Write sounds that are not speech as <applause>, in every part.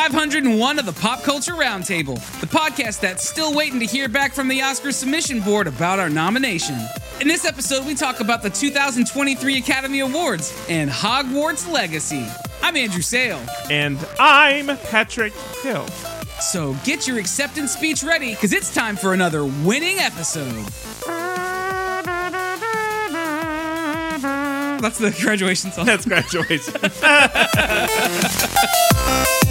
episode 501 of the Pop Culture Roundtable, the podcast that's still waiting to hear back from the Oscar submission board about our nomination. In this episode, we talk about the 2023 Academy Awards and Hogwarts Legacy. I'm Andrew Sale. And I'm Patrick Hill. So get your acceptance speech ready, because it's time for another winning episode. That's the <laughs> graduation song. That's graduation. <laughs>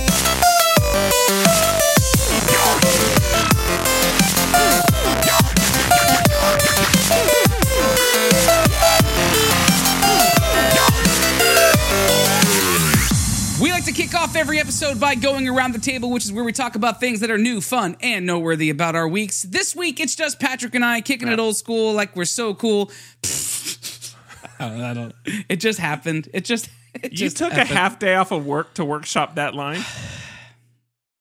every episode by going around the table, which is where we talk about things that are new, fun, and noteworthy about our weeks. This week, it's just Patrick and I kicking it old school, like we're so cool. <laughs> I don't. It just happened. It just. It you just took a half day off of work to workshop that line. <sighs> <sighs> <sighs>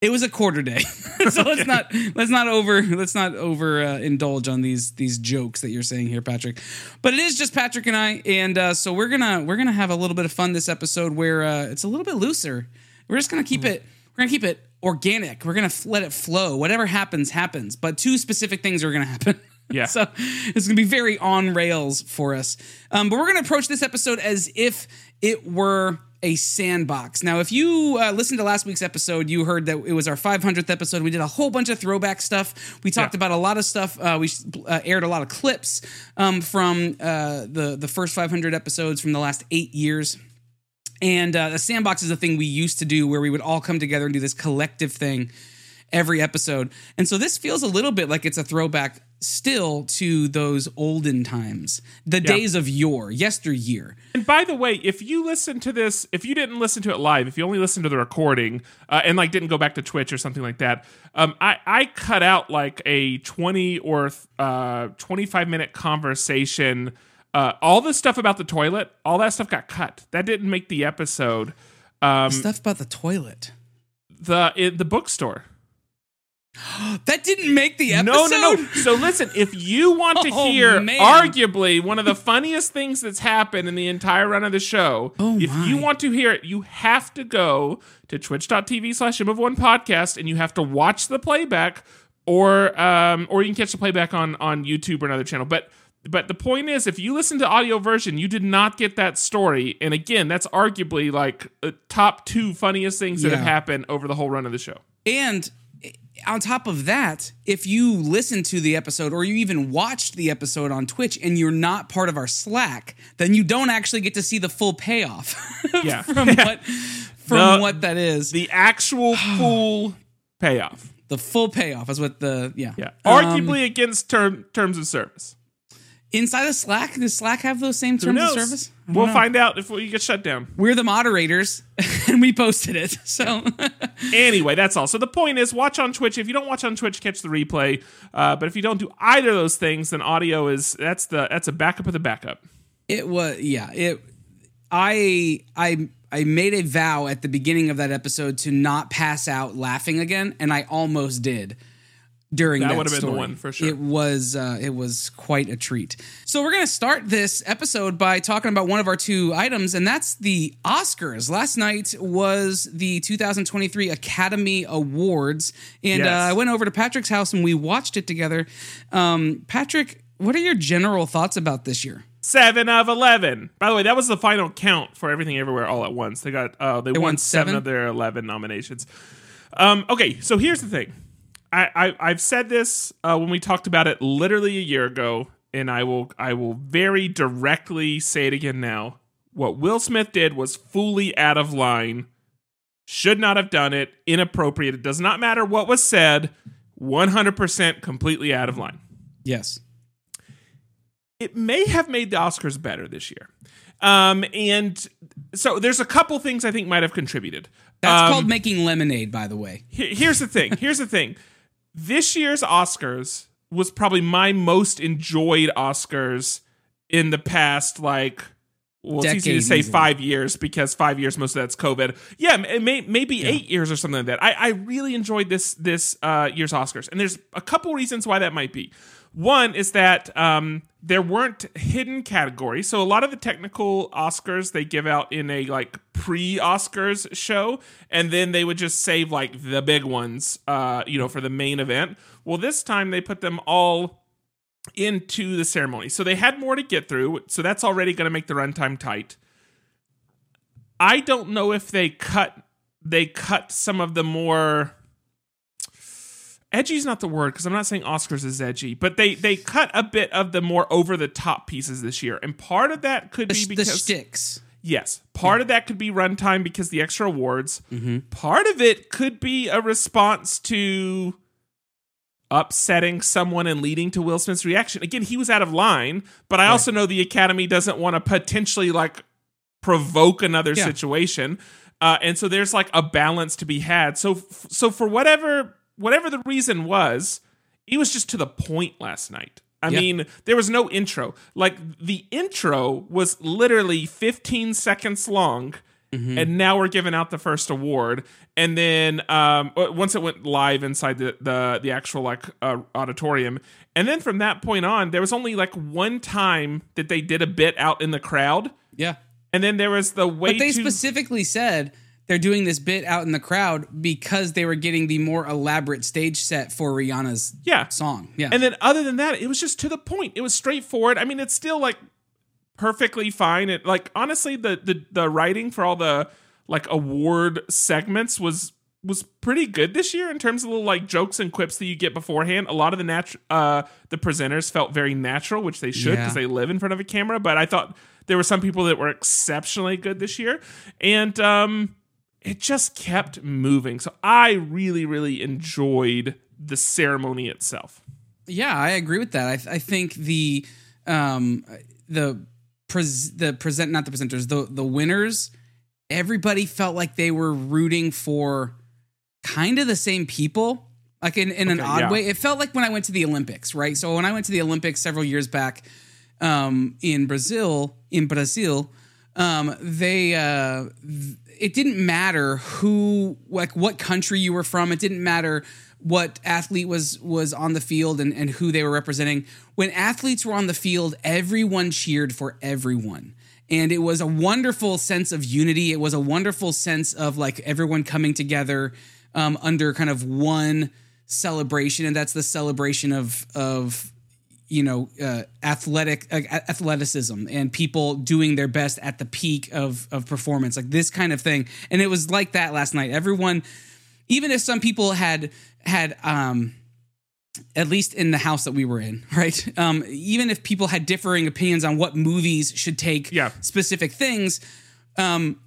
It was a quarter day, <laughs> so let's not let's not over let's not over uh, indulge on these these jokes that you're saying here, Patrick. But it is just Patrick and I, and uh, so we're gonna we're gonna have a little bit of fun this episode where uh, it's a little bit looser. We're just gonna keep it we're gonna keep it organic. We're gonna f- let it flow. Whatever happens, happens. But two specific things are gonna happen. <laughs> Yeah. so it's gonna be very on rails for us. Um, but we're gonna approach this episode as if it were a sandbox. Now, if you uh, listened to last week's episode, you heard that it was our 500th episode. We did a whole bunch of throwback stuff. We talked Yeah. about a lot of stuff. Uh, we uh, aired a lot of clips um, from uh, the the first 500 episodes from the last eight years. And uh, the sandbox is a thing we used to do where we would all come together and do this collective thing every episode. And so this feels a little bit like it's a throwback still to those olden times, the days of yore, yesteryear. And by the way, if you listen to this, if you didn't listen to it live, if you only listened to the recording uh, and like didn't go back to Twitch or something like that, um, I, I cut out like a 20 or uh, 25 minute conversation. Uh, all the stuff about the toilet, all that stuff got cut. That didn't make the episode. Um, Stuff about the toilet. the it, the bookstore. <gasps> That didn't make the episode. No, no, no. So listen, if you want to <laughs> Oh, hear man. arguably one of the funniest things that's happened in the entire run of the show, Oh, if you want to hear it, you have to go to twitch.tv slash of one podcast and you have to watch the playback or um or you can catch the playback on on YouTube or another channel. But but the point is, if you listen to audio version, you did not get that story. And again, that's arguably like uh, top two funniest things that Yeah. have happened over the whole run of the show. And on top of that, if you listen to the episode or you even watched the episode on Twitch and you're not part of our Slack, then you don't actually get to see the full payoff <laughs> Yeah. from what <laughs> from The- what that is. The, actual <sighs> full payoff. The full payoff is what the yeah. Yeah, Um, arguably against term terms of service. Inside of Slack, does Slack have those same terms of service? We'll know. find out if we get shut down. We're the moderators <laughs> and we posted it. So <laughs> Anyway, that's all. So the point is, watch on Twitch. If you don't watch on Twitch, catch the replay. Uh, but if you don't do either of those things, then audio is that's the that's a backup of the backup. It was yeah. It I I I made a vow at the beginning of that episode to not pass out laughing again, and I almost did during That that, would've been the one, for sure. It was uh, it was quite a treat. So we're gonna start this episode by talking about one of our two items, and that's the Oscars. Last night was the 2023 Academy Awards, and Yes. uh, I went over to Patrick's house and we watched it together. Um, Patrick, what are your general thoughts about this year? Seven of eleven. By the way, that was the final count for everything everywhere all at once. They got uh, they, won, won seven seven? of their eleven nominations. Um, okay, so here's the thing. I, I I've said this uh, when we talked about it literally a year ago, and I will I will very directly say it again now. What Will Smith did was fully out of line. Should not have done it. Inappropriate. It does not matter what was said. One hundred percent completely out of line Yes. it may have made the Oscars better this year. Um, and so there's a couple things I think might have contributed. That's Um, called making lemonade, by the way. he- here's the thing. Here's the thing. This year's Oscars was probably my most enjoyed Oscars in the past, like, well, it's easy to say five years because five years, most of that's COVID. Yeah, may, maybe eight years or something like that. I, I really enjoyed this this uh, year's Oscars, and there's a couple reasons why that might be. One is that um, there weren't hidden categories. So a lot of the technical Oscars they give out in a like pre-Oscars show, and then they would just save like the big ones, uh, you know, for the main event. Well, this time they put them all into the ceremony. So they had more to get through. So that's already going to make the runtime tight. I don't know if they cut they cut some of the more edgy is not the word because I'm not saying Oscars is edgy, but they they cut a bit of the more over the top pieces this year, and part of that could The, be sh- the because shticks. yes, part of that could be runtime because the extra awards. Part of it could be a response to upsetting someone and leading to Will Smith's reaction. Again, he was out of line, but I also know the Academy doesn't want to potentially like provoke another Yeah. situation. Uh, and so there's like a balance to be had. So f- so for whatever whatever the reason was, he was just to the point last night. I Yeah. mean, there was no intro. Like the intro was literally 15 seconds long. And now we're giving out the first award, and then um, once it went live inside the the, the actual like uh, auditorium, and then from that point on, there was only like one time that they did a bit out in the crowd, Yeah. and then there was the way But they to specifically said they're doing this bit out in the crowd because they were getting the more elaborate stage set for Rihanna's yeah song. Yeah. And then other than that, it was just to the point. It was straightforward. I mean, it's still like perfectly fine. It like honestly, the the the writing for all the like award segments was was pretty good this year in terms of little like jokes and quips that you get beforehand. A lot of the natu- uh the presenters felt very natural, which they should Yeah. because they live in front of a camera. But I thought there were some people that were exceptionally good this year, and um, it just kept moving. So I really really enjoyed the ceremony itself. Yeah, I agree with that. I, I think the um the pres- the present not the presenters the the winners everybody felt like they were rooting for kind of the same people like in, in an Okay, odd yeah. way it felt like when i went to the olympics right so when i went to the olympics several years back um, in brazil in brazil um, they uh, th- it didn't matter who like what country you were from. It didn't matter what athlete was was on the field and, and who they were representing. When athletes were on the field everyone cheered for everyone. And it was a wonderful sense of unity. It was a wonderful sense of like everyone coming together um, under kind of one celebration. And that's the celebration of of you know uh, athletic uh, athleticism and people doing their best at the peak of of performance like this kind of thing. And it was like that last night. Everyone even if some people had had um at least in the house that we were in <laughs> right? Um even if people had differing opinions on what movies should take Yeah. specific things um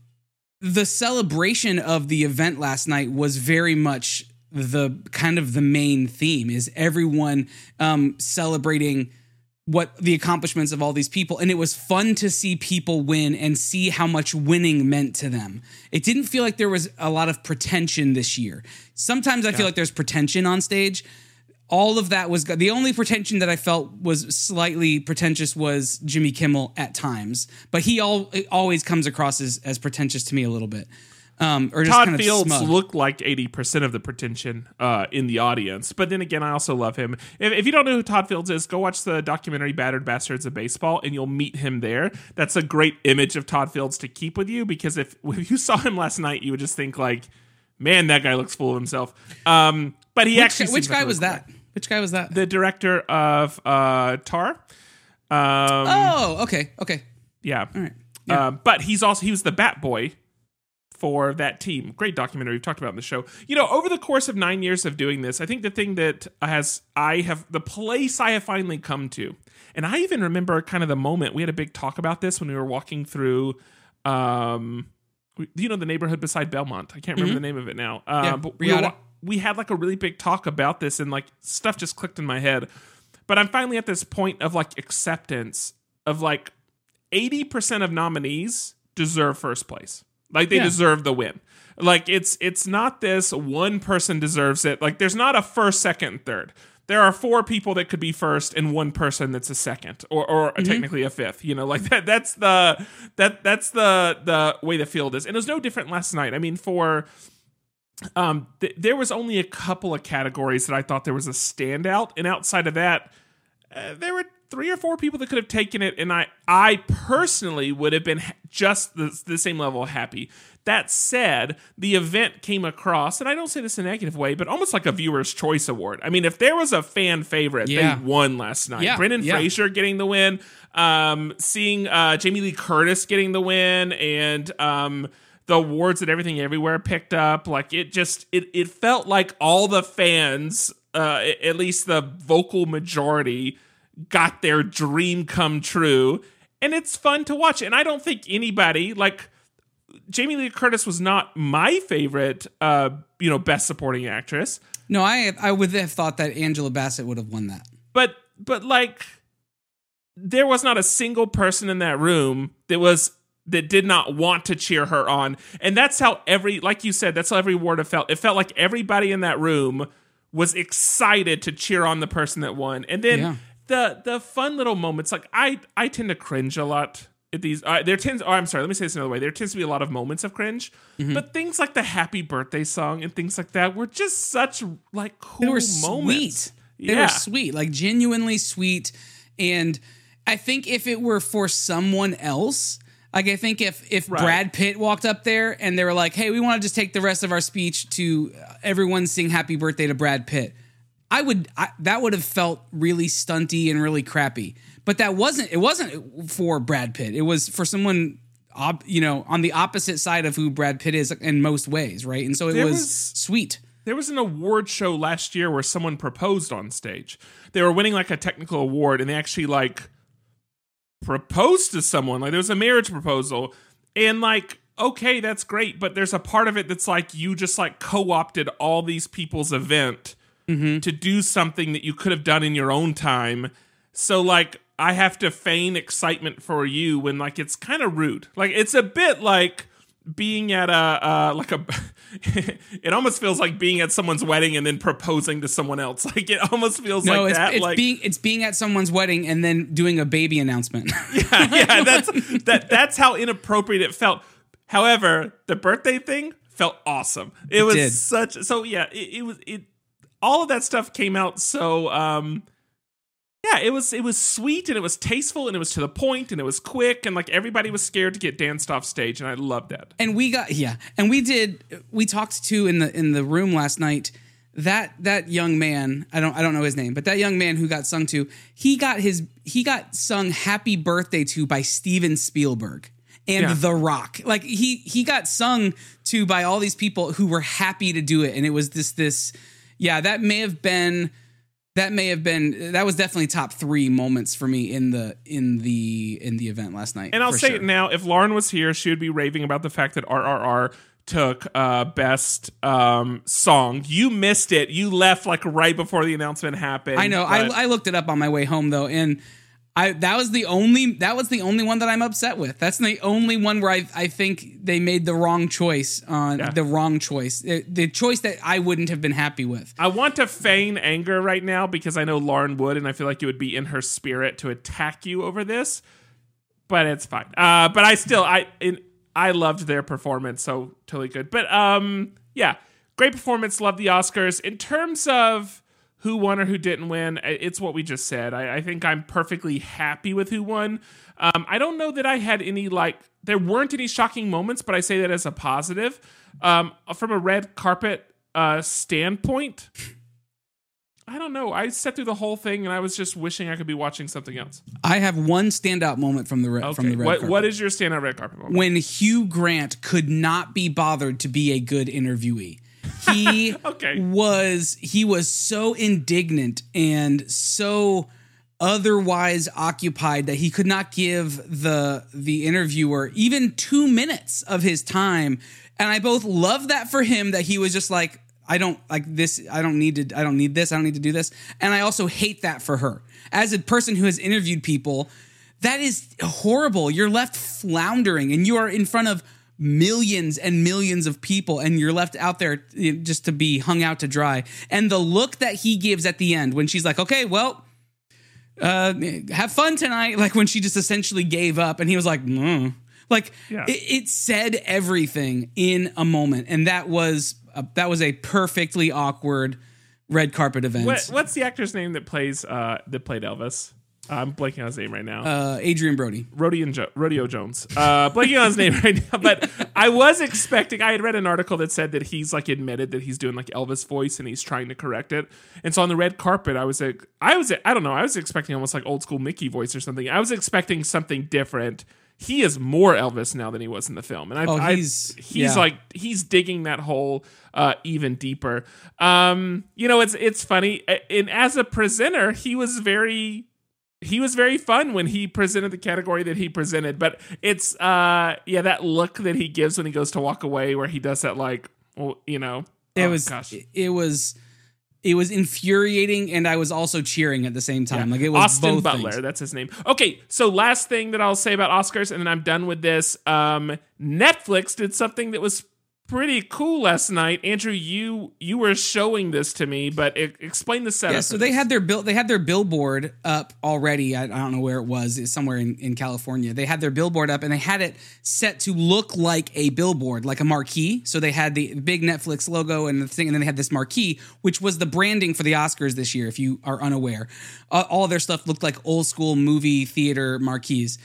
the celebration of the event last night was very much the kind of the main theme is everyone um, celebrating what the accomplishments of all these people. And it was fun to see people win and see how much winning meant to them. It didn't feel like there was a lot of pretension this year. Sometimes i feel like there's pretension on stage. All of that was the only pretension that I felt was slightly pretentious was Jimmy Kimmel at times, but he all always comes across as, as pretentious to me a little bit, um, or just Todd kind of Fields smug. looked like 80% of the pretension uh, in the audience. But then again, I also love him. If, if you don't know who Todd Fields is, go watch the documentary Battered Bastards of Baseball and you'll meet him there. That's a great image of Todd Fields to keep with you because if, <laughs> if you saw him last night, you would just think, like, man, that guy looks full of himself. Um, but he which, actually. which guy like was that? Which guy was that? The director of uh, Tar. Um, oh, okay, okay, Yeah. all right. Um, but he's also he was the Bat Boy for that team. Great documentary we've talked about in the show. You know, over the course of nine years of doing this, I think the thing that has I have the place I have finally come to, and I even remember kind of the moment we had a big talk about this when we were walking through. Um, you know the neighborhood beside Belmont. I can't remember the name of it now. Uh, Yeah, but we, were we had like a really big talk about this, and like stuff just clicked in my head. But I'm finally at this point of like acceptance of like 80% of nominees deserve first place. Like they Yeah. deserve the win. Like it's it's not this one person deserves it. Like there's not a first, second, and third. There are four people that could be first and one person that's a second or or technically a fifth. You know, like <laughs> that that's the that that's the the way the field is. And it was no different last night. I mean, for um th- there was only a couple of categories that I thought there was a standout and outside of that uh, there were three or four people that could have taken it, and I, I personally would have been just the, the same level happy. That said, the event came across, and I don't say this in a negative way, but almost like a viewer's choice award. I mean, if there was a fan favorite, Yeah. they won last night. Yeah, Brendan yeah. Fraser getting the win, um, seeing uh, Jamie Lee Curtis getting the win, and um, the awards that everything everywhere picked up. Like it just it it felt like all the fans, uh, at least the vocal majority, got their dream come true, and it's fun to watch. And I don't think anybody like. Jamie Lee Curtis was not my favorite, uh, you know, best supporting actress. No, I I would have thought that Angela Bassett would have won that. but but like there was not a single person in that room that was that did not want to cheer her on and that's how every like you said that's how every award felt it felt like everybody in that room was excited to cheer on the person that won and then Yeah. The the fun little moments like i i tend to cringe a lot at these uh, there tends oh i'm sorry let me say this another way there tends to be a lot of moments of cringe Mm-hmm. but things like the happy birthday song and things like that were just such like cool They were moments sweet. They Yeah. were sweet, like genuinely sweet. And I think if it were for someone else, like I think if if Right. Brad Pitt walked up there and they were like, "Hey, we want to just take the rest of our speech to uh, everyone sing Happy Birthday to Brad Pitt," I would I, that would have felt really stunty and really crappy. But that wasn't. It wasn't for Brad Pitt. It was for someone. Op, you know, on the opposite side of who Brad Pitt is in most ways, right? And so it was, was- sweet. There was an award show last year where someone proposed on stage. They were winning like a technical award and they actually like proposed to someone. Like there was a marriage proposal and like okay, that's great, but there's a part of it that's like you just like co-opted all these people's event to do something that you could have done in your own time. So like I have to feign excitement for you when like it's kind of rude. Like it's a bit like being at a uh, like a <laughs> it almost feels like being at someone's wedding and then proposing to someone else <laughs> like it almost feels No, like it's, that it's like being it's being at someone's wedding and then doing a baby announcement. <laughs> yeah yeah that's that that's how inappropriate it felt however the birthday thing felt awesome it, was did. such so yeah it, it was it all of that stuff came out so um yeah it was it was sweet and it was tasteful and it was to the point and it was quick and like everybody was scared to get danced off stage and i loved that and we got yeah, and we did we talked to in the in the room last night that that young man, I don't I don't know his name, but that young man who got sung to, he got his he got sung happy birthday to by Steven Spielberg. And Yeah. The Rock, like he he got sung to by all these people who were happy to do it, and it was this this, yeah, that may have been that may have been that was definitely top three moments for me in the in the in the event last night. And I'll say sure. it now: if Lauren was here, she would be raving about the fact that RRR took uh, best um, song. You missed it. You left like right before the announcement happened. I know. I, I looked it up on my way home though, and I that was the only that was the only one that I'm upset with. That's the only one where I I think they made the wrong choice on Yeah. the wrong choice, the, the choice that I wouldn't have been happy with. I want to feign anger right now because I know Lauren would, and I feel like it would be in her spirit to attack you over this. But it's fine. Uh, but I still, I, in, I loved their performance, so totally good. But um, yeah, great performance. Love the Oscars. In terms of who won or who didn't win, it's what we just said. I, I think I'm perfectly happy with who won. Um, I don't know that I had any like. There weren't any shocking moments, but I say that as a positive. Um, from a red carpet uh, standpoint, I don't know. I sat through the whole thing and I was just wishing I could be watching something else. I have one standout moment from the re- from Okay, the red what carpet. what is your standout red carpet moment? when Hugh Grant could not be bothered to be a good interviewee. He <laughs> Okay. was he was so indignant and so otherwise occupied that he could not give the the interviewer even 2 minutes of his time and I both love that for him that he was just like I don't like this I don't need to I don't need this I don't need to do this and I also hate that for her as a person who has interviewed people that is horrible. You're left floundering and you are in front of millions and millions of people and you're left out there eh, just to be hung out to dry. And the look that he gives at the end when she's like, okay, well, uh, have fun tonight. <laughs> Like when she just essentially gave up and he was like, mm. like Yeah. it, it said everything in a moment. And that was, a, that was a perfectly awkward red carpet event. What, what's the actor's name that plays uh that played Elvis? I'm blanking on his name right now. Uh, Adrien Brody. Rodeo, jo- Rodeo Jones. Uh, blanking on his name <laughs> right now, but I was expecting. I had read an article that said that he's like admitted that he's doing like Elvis voice and he's trying to correct it. And so on the red carpet, I was like, I was, I don't know, I was expecting almost like old school Mickey voice or something. I was expecting something different. He is more Elvis now than he was in the film, and I, Oh, I- he's- he's yeah. like he's digging that hole uh, even deeper. Um, you know, it's it's funny, and as a presenter, he was very he was very fun when he presented the category that he presented but it's uh yeah that look that he gives when he goes to walk away where he does that like well, you know It oh, was gosh it was it was infuriating and I was also cheering at the same time. Like it was Austin Butler, things. that's his name. Okay, so last thing that I'll say about Oscars, and then I'm done with this. Um, Netflix did something that was pretty cool last night. Andrew, you you were showing this to me, but e- explain the setup. Yeah, so they had their bill. They had their billboard up already. I, I don't know where it was. It's somewhere in, in California. They had their billboard up, and they had it set to look like a billboard, like a marquee. So they had the big Netflix logo and the thing, and then they had this marquee, which was the branding for the Oscars this year. If you are unaware, uh, all of their stuff looked like old school movie theater marquees,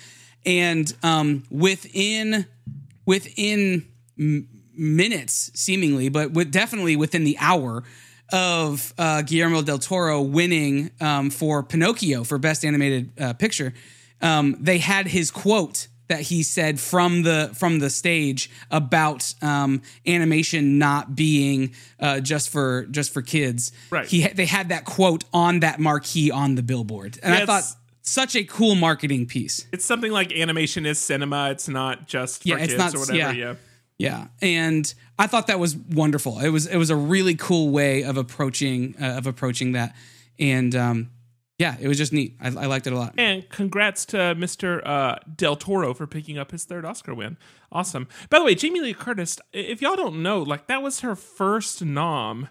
and um, within within minutes, seemingly, but with, definitely within the hour of uh, Guillermo del Toro winning um, for Pinocchio for Best Animated uh, Picture, um, they had his quote that he said from the from the stage about um, animation not being uh, just for just for kids. Right. He they had that quote on that marquee on the billboard, and Yeah, I thought such a cool marketing piece. it's something like animation is cinema. It's not just for Yeah, it's kids not- or whatever. yeah. yeah. Yeah, and I thought that was wonderful. It was it was a really cool way of approaching uh, of approaching that, and um, yeah, it was just neat. I, I liked it a lot. And congrats to Mr. Uh, Del Toro for picking up his third Oscar win. Awesome. By the way, Jamie Lee Curtis, if y'all don't know, like that was her first nom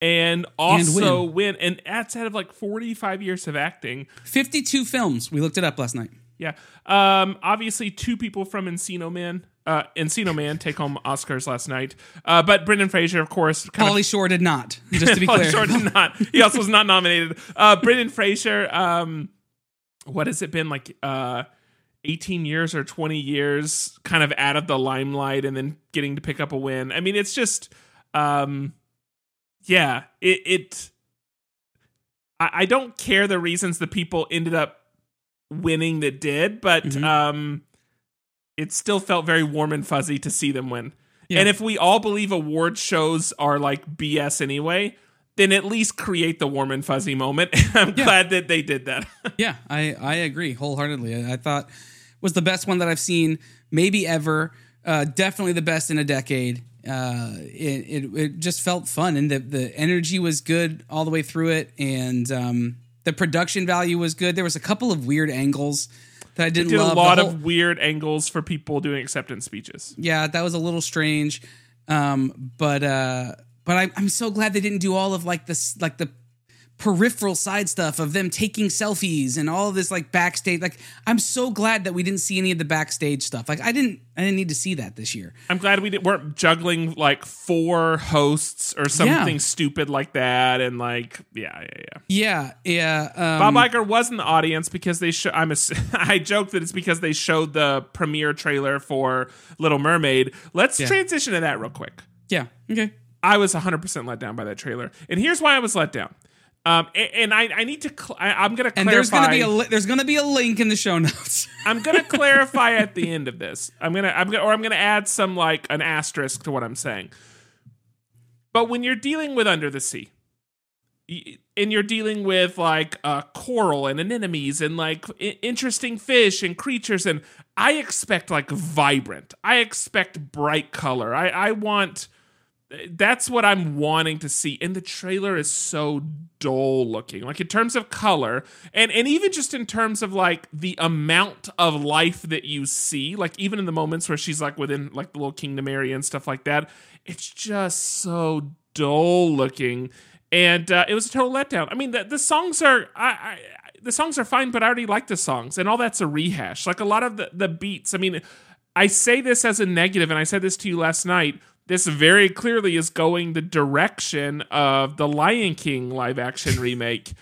and also win. And that's out of like 45 years of acting. Fifty two films. We looked it up last night. Yeah. Um, obviously, two people from Encino Man. Uh, Encino Man take home Oscars last night. Uh, but Brendan Fraser, of course, kind of Shore did not. Just to be <laughs> clear, Shore did not. He also was not nominated. Uh, Brendan Fraser. Um, what has it been like? Uh, 18 years or 20 years, kind of out of the limelight, and then getting to pick up a win. I mean, it's just, um, yeah, it. it I, I don't care the reasons the people ended up winning that did, but Mhm. um, it still felt very warm and fuzzy to see them win. Yeah. And if we all believe award shows are like BS anyway, then at least create the warm and fuzzy moment. <laughs> I'm glad that they did that. <laughs> yeah, I I agree wholeheartedly. I, I thought it was the best one that I've seen, maybe ever. Uh, definitely the best in a decade. Uh, it, it it just felt fun, and the the energy was good all the way through it, and um, the production value was good. There was a couple of weird angles that I didn't did love. a lot whole- of weird angles for people doing acceptance speeches. yeah, that was a little strange. Um, but uh, but I, I'm so glad they didn't do all of like this like the peripheral side stuff of them taking selfies and all of this like backstage. Like I'm so glad that we didn't see any of the backstage stuff. Like I didn't I didn't need to see that this year. I'm glad we didn't, weren't juggling like four hosts or something Yeah. stupid like that. And like, yeah, yeah, yeah. Yeah, yeah. Um, Bob Iger was in the audience because they show. I'm a, <laughs> I joke that it's because they showed the premiere trailer for Little Mermaid. Let's Yeah. transition to that real quick. yeah. Okay. I was 100% let down by that trailer. And here's why I was let down. Um, a- and, I, I need to, cl- I, I'm going to And clarify. there's gonna be a li- there's gonna be a link in the show notes. <laughs> I'm going to clarify at the end of this. I'm going to, I'm to, or I'm going to add some like an asterisk to what I'm saying. But when you're dealing with Under the Sea, and you're dealing with like uh, coral and anemones and like I- interesting fish and creatures, and I expect like vibrant. I expect bright color. I, I want that's what I'm wanting to see. And the trailer is so dull looking. Like in terms of color and and even just in terms of like the amount of life that you see, like even in the moments where she's like within like the little kingdom area and stuff like that, it's just so dull looking. And uh, it was a total letdown. I mean, the, the songs are I, I the songs are fine, but I already like the songs, and all that's a rehash. Like a lot of the, the beats. I mean, I say this as a negative, and I said this to you last night. This very clearly is going the direction of the Lion King live action <laughs> remake.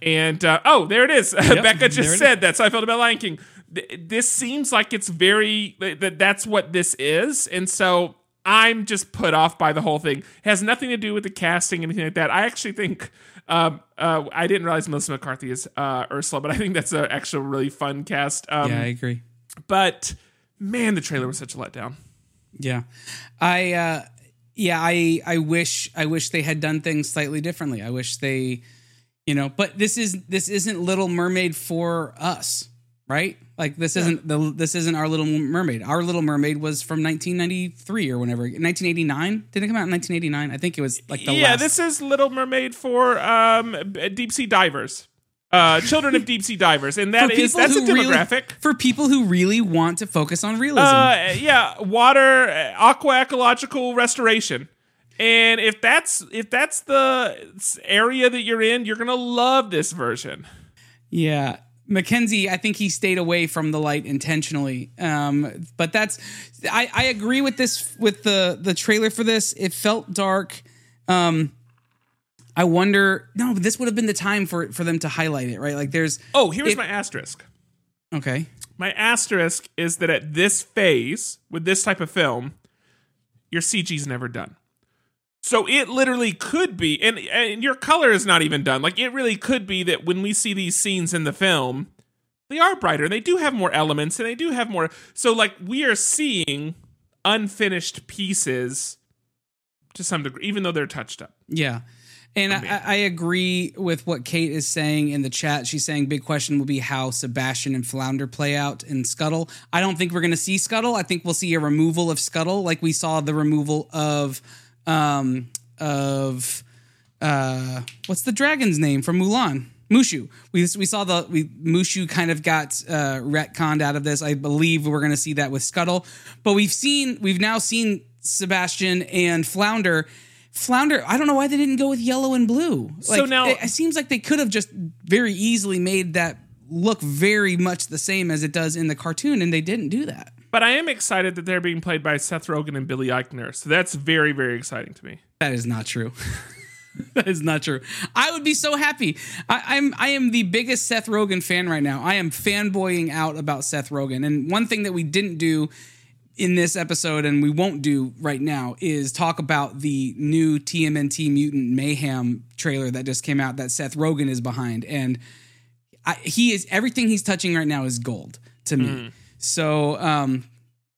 and uh, oh, there it is. <laughs> Becca just said that's how I felt about Lion King. Th- This seems like it's very that that's what this is, and so I'm just put off by the whole thing. It has nothing to do with the casting, anything like that. I actually think. Um, uh, I didn't realize Melissa McCarthy is uh, Ursula, but I think that's an actual really fun cast. Um, yeah, I agree. but man, the trailer was such a letdown. Yeah. I uh yeah, I I wish I wish they had done things slightly differently. I wish they you know, but this is this isn't Little Mermaid for us, right? Like this isn't the this isn't our Little Mermaid. Our Little Mermaid was from 1993 or whenever 1989. Did it come out in 1989? I think it was like the yeah, last. this is Little Mermaid for um, deep sea divers, uh, children of deep sea divers, and that is that's a who really- demographic. for people who really want to focus on realism. uh, yeah, water, uh, aqua ecological restoration. And if that's if that's the area that you're in, you're gonna love this version. Yeah. Mackenzie, I think he stayed away from the light intentionally. Um, but that's I, I agree with this with the the trailer for this. It felt dark. Um I wonder no, but this would have been the time for for them to highlight it, right? Like there's Oh, here's If- my asterisk. okay. My asterisk is that at this phase with this type of film, your CG's never done. So it literally could be, and, and your color is not even done. Like it really could be that when we see these scenes in the film, they are brighter. They do have more elements, and they do have more. So like we are seeing unfinished pieces to some degree, even though they're touched up. Yeah. And I, I agree with what Kate is saying in the chat. She's saying big question will be how Sebastian and Flounder play out in Scuttle. I don't think we're going to see Scuttle. I think we'll see a removal of Scuttle, like we saw the removal of um of uh what's the dragon's name from Mulan? Mushu. We we saw the we Mushu kind of got uh retconned out of this. I believe we're going to see that with Scuttle. But we've seen we've now seen Sebastian and Flounder. Flounder, I don't know why they didn't go with yellow and blue. Like, So now- it, it seems like they could have just very easily made that look very much the same as it does in the cartoon, and they didn't do that. But I am excited that they're being played by Seth Rogen and Billy Eichner. So that's very, very exciting to me. That is not true. <laughs> that is not true. I would be so happy. I, I'm I am the biggest Seth Rogen fan right now. I am fanboying out about Seth Rogen. And one thing that we didn't do in this episode, and we won't do right now, is talk about the new TMNT Mutant Mayhem trailer that just came out that Seth Rogen is behind. And I, he is everything he's touching right now is gold to me. So um,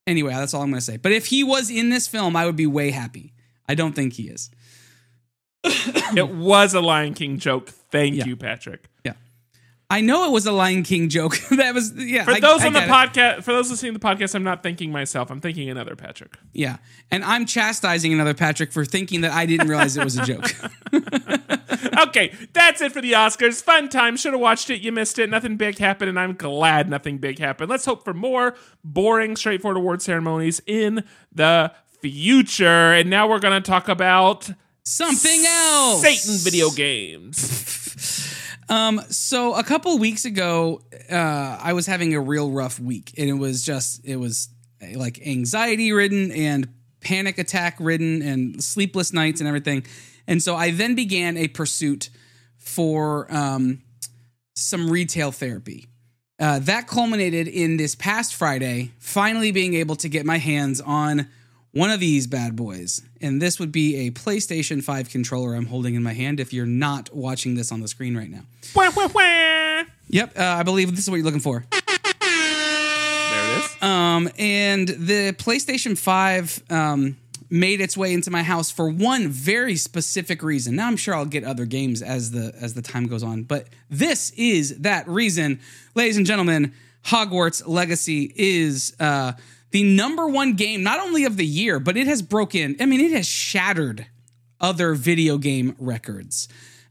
anyway, that's all I'm going to say. But if he was in this film, I would be way happy. I don't think he is. <coughs> it was a Lion King joke. Thank Yeah. you, Patrick. I know it was a Lion King joke. <laughs> that was yeah. For I- those I on the get it. podcast, for those listening to the podcast, I'm not thinking myself. I'm thinking another Patrick. Yeah. And I'm chastising another Patrick for thinking that I didn't realize it was a joke. <laughs> <laughs> okay, that's it for the Oscars. Fun time. Should have watched it. You missed it. Nothing big happened, and I'm glad nothing big happened. Let's hope for more boring, straightforward award ceremonies in the future. And now we're going to talk about Something else. Satan video games. Um, so a couple weeks ago, uh, I was having a real rough week, and it was just it was uh, like anxiety ridden and panic attack ridden and sleepless nights and everything. And so I then began a pursuit for um, some retail therapy. Uh, that culminated in this past Friday, finally being able to get my hands on one of these bad boys. And this would be a PlayStation 5 controller I'm holding in my hand if you're not watching this on the screen right now. Wah, wah, wah. Yep, uh, I believe this is what you're looking for. There it is. Um, and the PlayStation 5 um, made its way into my house for one very specific reason. Now I'm sure I'll get other games as the as the time goes on, but this is that reason, ladies and gentlemen. Hogwarts Legacy is uh, the number one game, not only of the year, but it has broken. I mean, it has shattered other video game records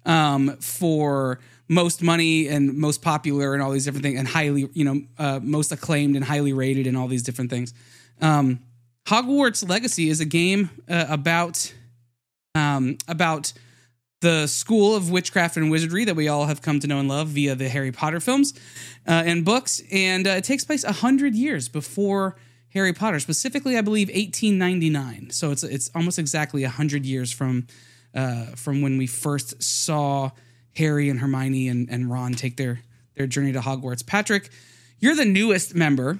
um, for most money and most popular and all these different things and highly you know uh, most acclaimed and highly rated and all these different things um, hogwarts legacy is a game uh, about um, about the school of witchcraft and wizardry that we all have come to know and love via the harry potter films uh, and books and uh, it takes place a 100 years before Harry Potter, specifically, I believe 1899. So it's it's almost exactly hundred years from uh, from when we first saw Harry and Hermione and, and Ron take their their journey to Hogwarts. Patrick, you're the newest member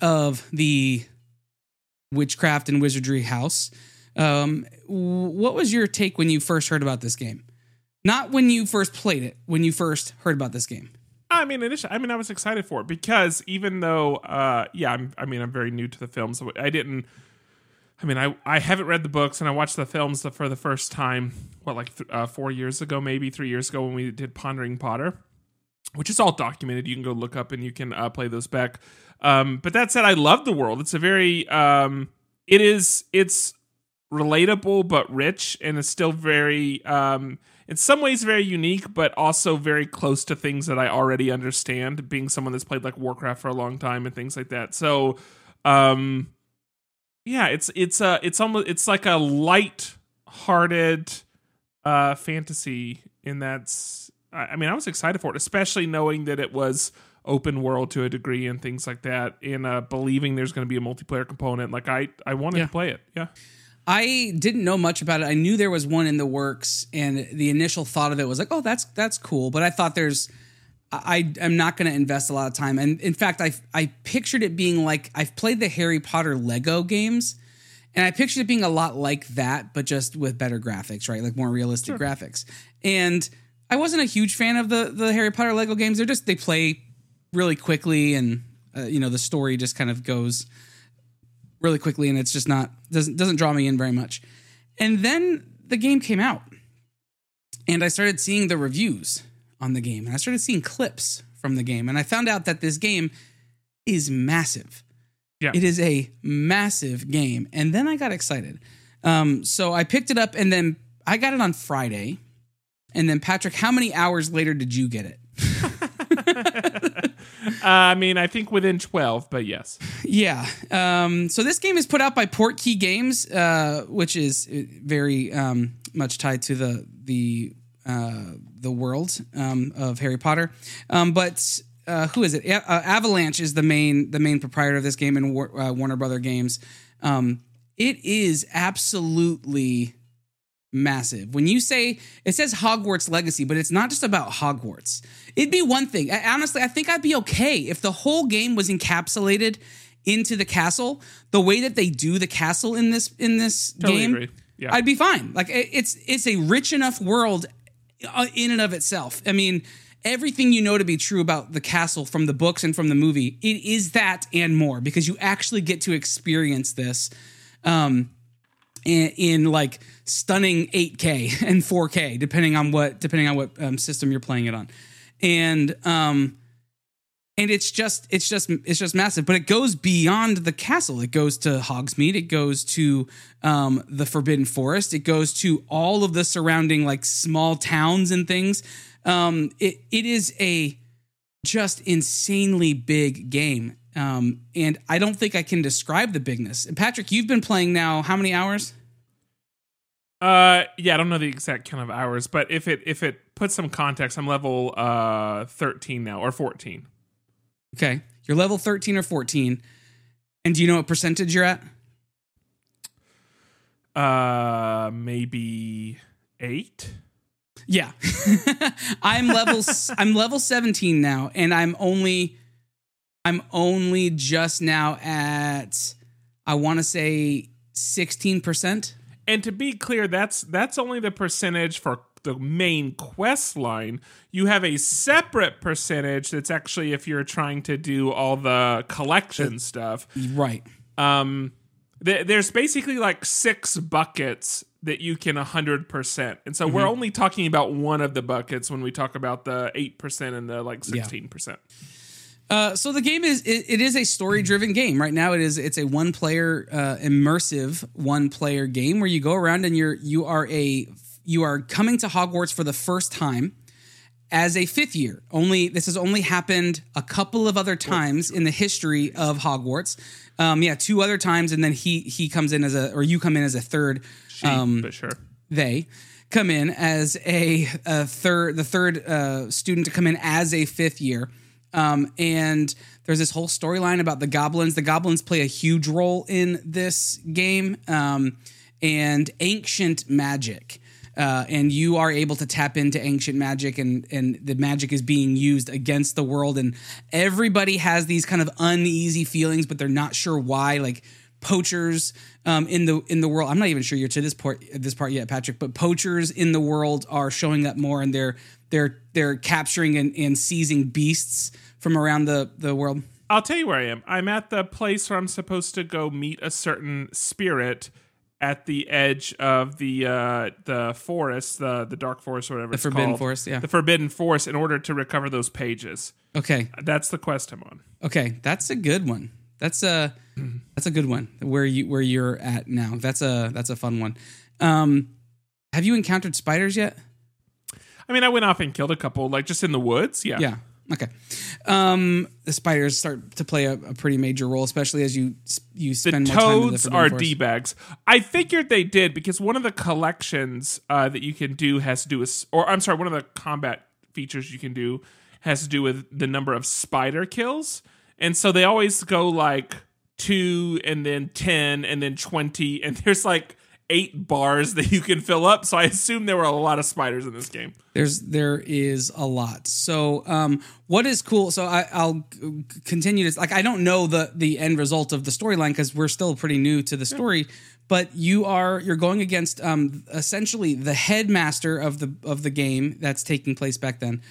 of the Witchcraft and Wizardry House. Um, what was your take when you first heard about this game? Not when you first played it, when you first heard about this game. I mean, initially, I mean, I was excited for it because even though, uh, yeah, I'm, I mean, I'm very new to the film, So I didn't. I mean, I I haven't read the books and I watched the films for the first time. What, like th- uh, four years ago, maybe three years ago, when we did Pondering Potter, which is all documented. You can go look up and you can uh, play those back. Um, but that said, I love the world. It's a very, um, it is, it's relatable but rich, and it's still very. Um, in some ways very unique, but also very close to things that I already understand, being someone that's played like Warcraft for a long time and things like that. So, um, yeah, it's it's a it's almost it's like a light-hearted uh, fantasy in that's. I mean, I was excited for it, especially knowing that it was open world to a degree and things like that, and uh, believing there's going to be a multiplayer component. Like I, I wanted Yeah. to play it. Yeah. I didn't know much about it. I knew there was one in the works, and the initial thought of it was like, "Oh, that's that's cool." But I thought there's, I am not going to invest a lot of time. And in fact, I I pictured it being like I've played the Harry Potter Lego games, and I pictured it being a lot like that, but just with better graphics, right? Like more realistic graphics. And I wasn't a huge fan of the the Harry Potter Lego games. They're just they play really quickly, and uh, you know the story just kind of goes really quickly and it's just not doesn't doesn't draw me in very much. And then the game came out. And I started seeing the reviews on the game and I started seeing clips from the game and I found out that this game is massive. Yeah. It is a massive game and then I got excited. Um so I picked it up and then I got it on Friday. And then Patrick, how many hours later did you get it? <laughs> Uh, I mean, I think within twelve, but yes. <laughs> Yeah. Um, so this game is put out by Portkey Games, uh, which is uh, very um, much tied to the the uh, the world um, of Harry Potter. Um, but uh, who is it? A- Avalanche is the main the main proprietor of this game in War- Warner Brother Games. Um, it is absolutely massive. When you say it says Hogwarts Legacy, but it's not just about Hogwarts. It'd be one thing. I- honestly, I think I'd be okay if the whole game was encapsulated into the castle the way that they do the castle in this in this Totally game. agree. Yeah. I'd be fine. Like it- it's it's a rich enough world uh, in and of itself. I mean, everything you know to be true about the castle from the books and from the movie, it is that and more because you actually get to experience this um in, in like stunning 8K <laughs> and 4K depending on what depending on what um, system you're playing it on. And um and it's just it's just it's just massive but it goes beyond the castle. It goes to hogsmeade. It goes to um, the forbidden forest. It goes to all of the surrounding like small towns and things. Um, it, it is a just insanely big game um, and i don't think i can describe the bigness and patrick you've been playing now how many hours Uh, yeah, I don't know the exact count of hours, but if it if it puts some context, I'm level uh 13 now or 14. okay you're level 13 or 14 and do you know what percentage you're at Uh, maybe eight. Yeah. <laughs> I'm level I'm level 17 now and I'm only I'm only just now at I want to say 16%. And to be clear, that's that's only the percentage for the main quest line. You have a separate percentage that's actually if you're trying to do all the collection stuff. Right. Um, th- there's basically like six buckets that you can 100%. And so we're only talking about one of the buckets when we talk about the 8% and the like 16%. Uh, so the game is it, it is a story driven game right now. It is it's a one player uh, immersive one player game where you go around and you're you are a you are coming to Hogwarts for the first time as a fifth year. Only this has only happened a couple of other times in the history of Hogwarts. Um, yeah, two other times, and then he he comes in as a or you come in as a third. She, Um, but sure. they come in as a, a third the third uh, student to come in as a fifth year Um, and there's this whole storyline about the goblins. The goblins play a huge role in this game, um, and ancient magic. Uh, and you are able to tap into ancient magic, and and the magic is being used against the world, and everybody has these kind of uneasy feelings, but they're not sure why. Like poachers um, in the in the world. I'm not even sure you're to this part this part yet, Patrick. But poachers in the world are showing up more, and they're they're they're capturing and, and seizing beasts from around the the world. I'll tell you where I am. I'm at the place where I'm supposed to go meet a certain spirit at the edge of the uh, the forest, the the dark forest, or whatever. The Forbidden Forest, yeah. the forbidden forest, in order to recover those pages. Okay, That's the quest I'm on. okay, that's a good one. That's a that's a good one. Where you where you're at now. That's a that's a fun one. Um, have you encountered spiders yet? I mean, I went off and killed a couple, like just in the woods. Yeah, Yeah. Okay. Um, the spiders start to play a, a pretty major role, especially as you you The spend more time the toads are d bags. I figured they did because one of the collections uh, that you can do has to do with, or I'm sorry, one of the combat features you can do has to do with the number of spider kills, and so they always go like two and then ten and then twenty, and there's like eight bars that you can fill up. So I assume there were a lot of spiders in this game. There's there is a lot. So um, what is cool? So I, I'll continue to like I don't know the the end result of the storyline because we're still pretty new to the story. But you are you're going against um, essentially the headmaster of the of the game that's taking place back then.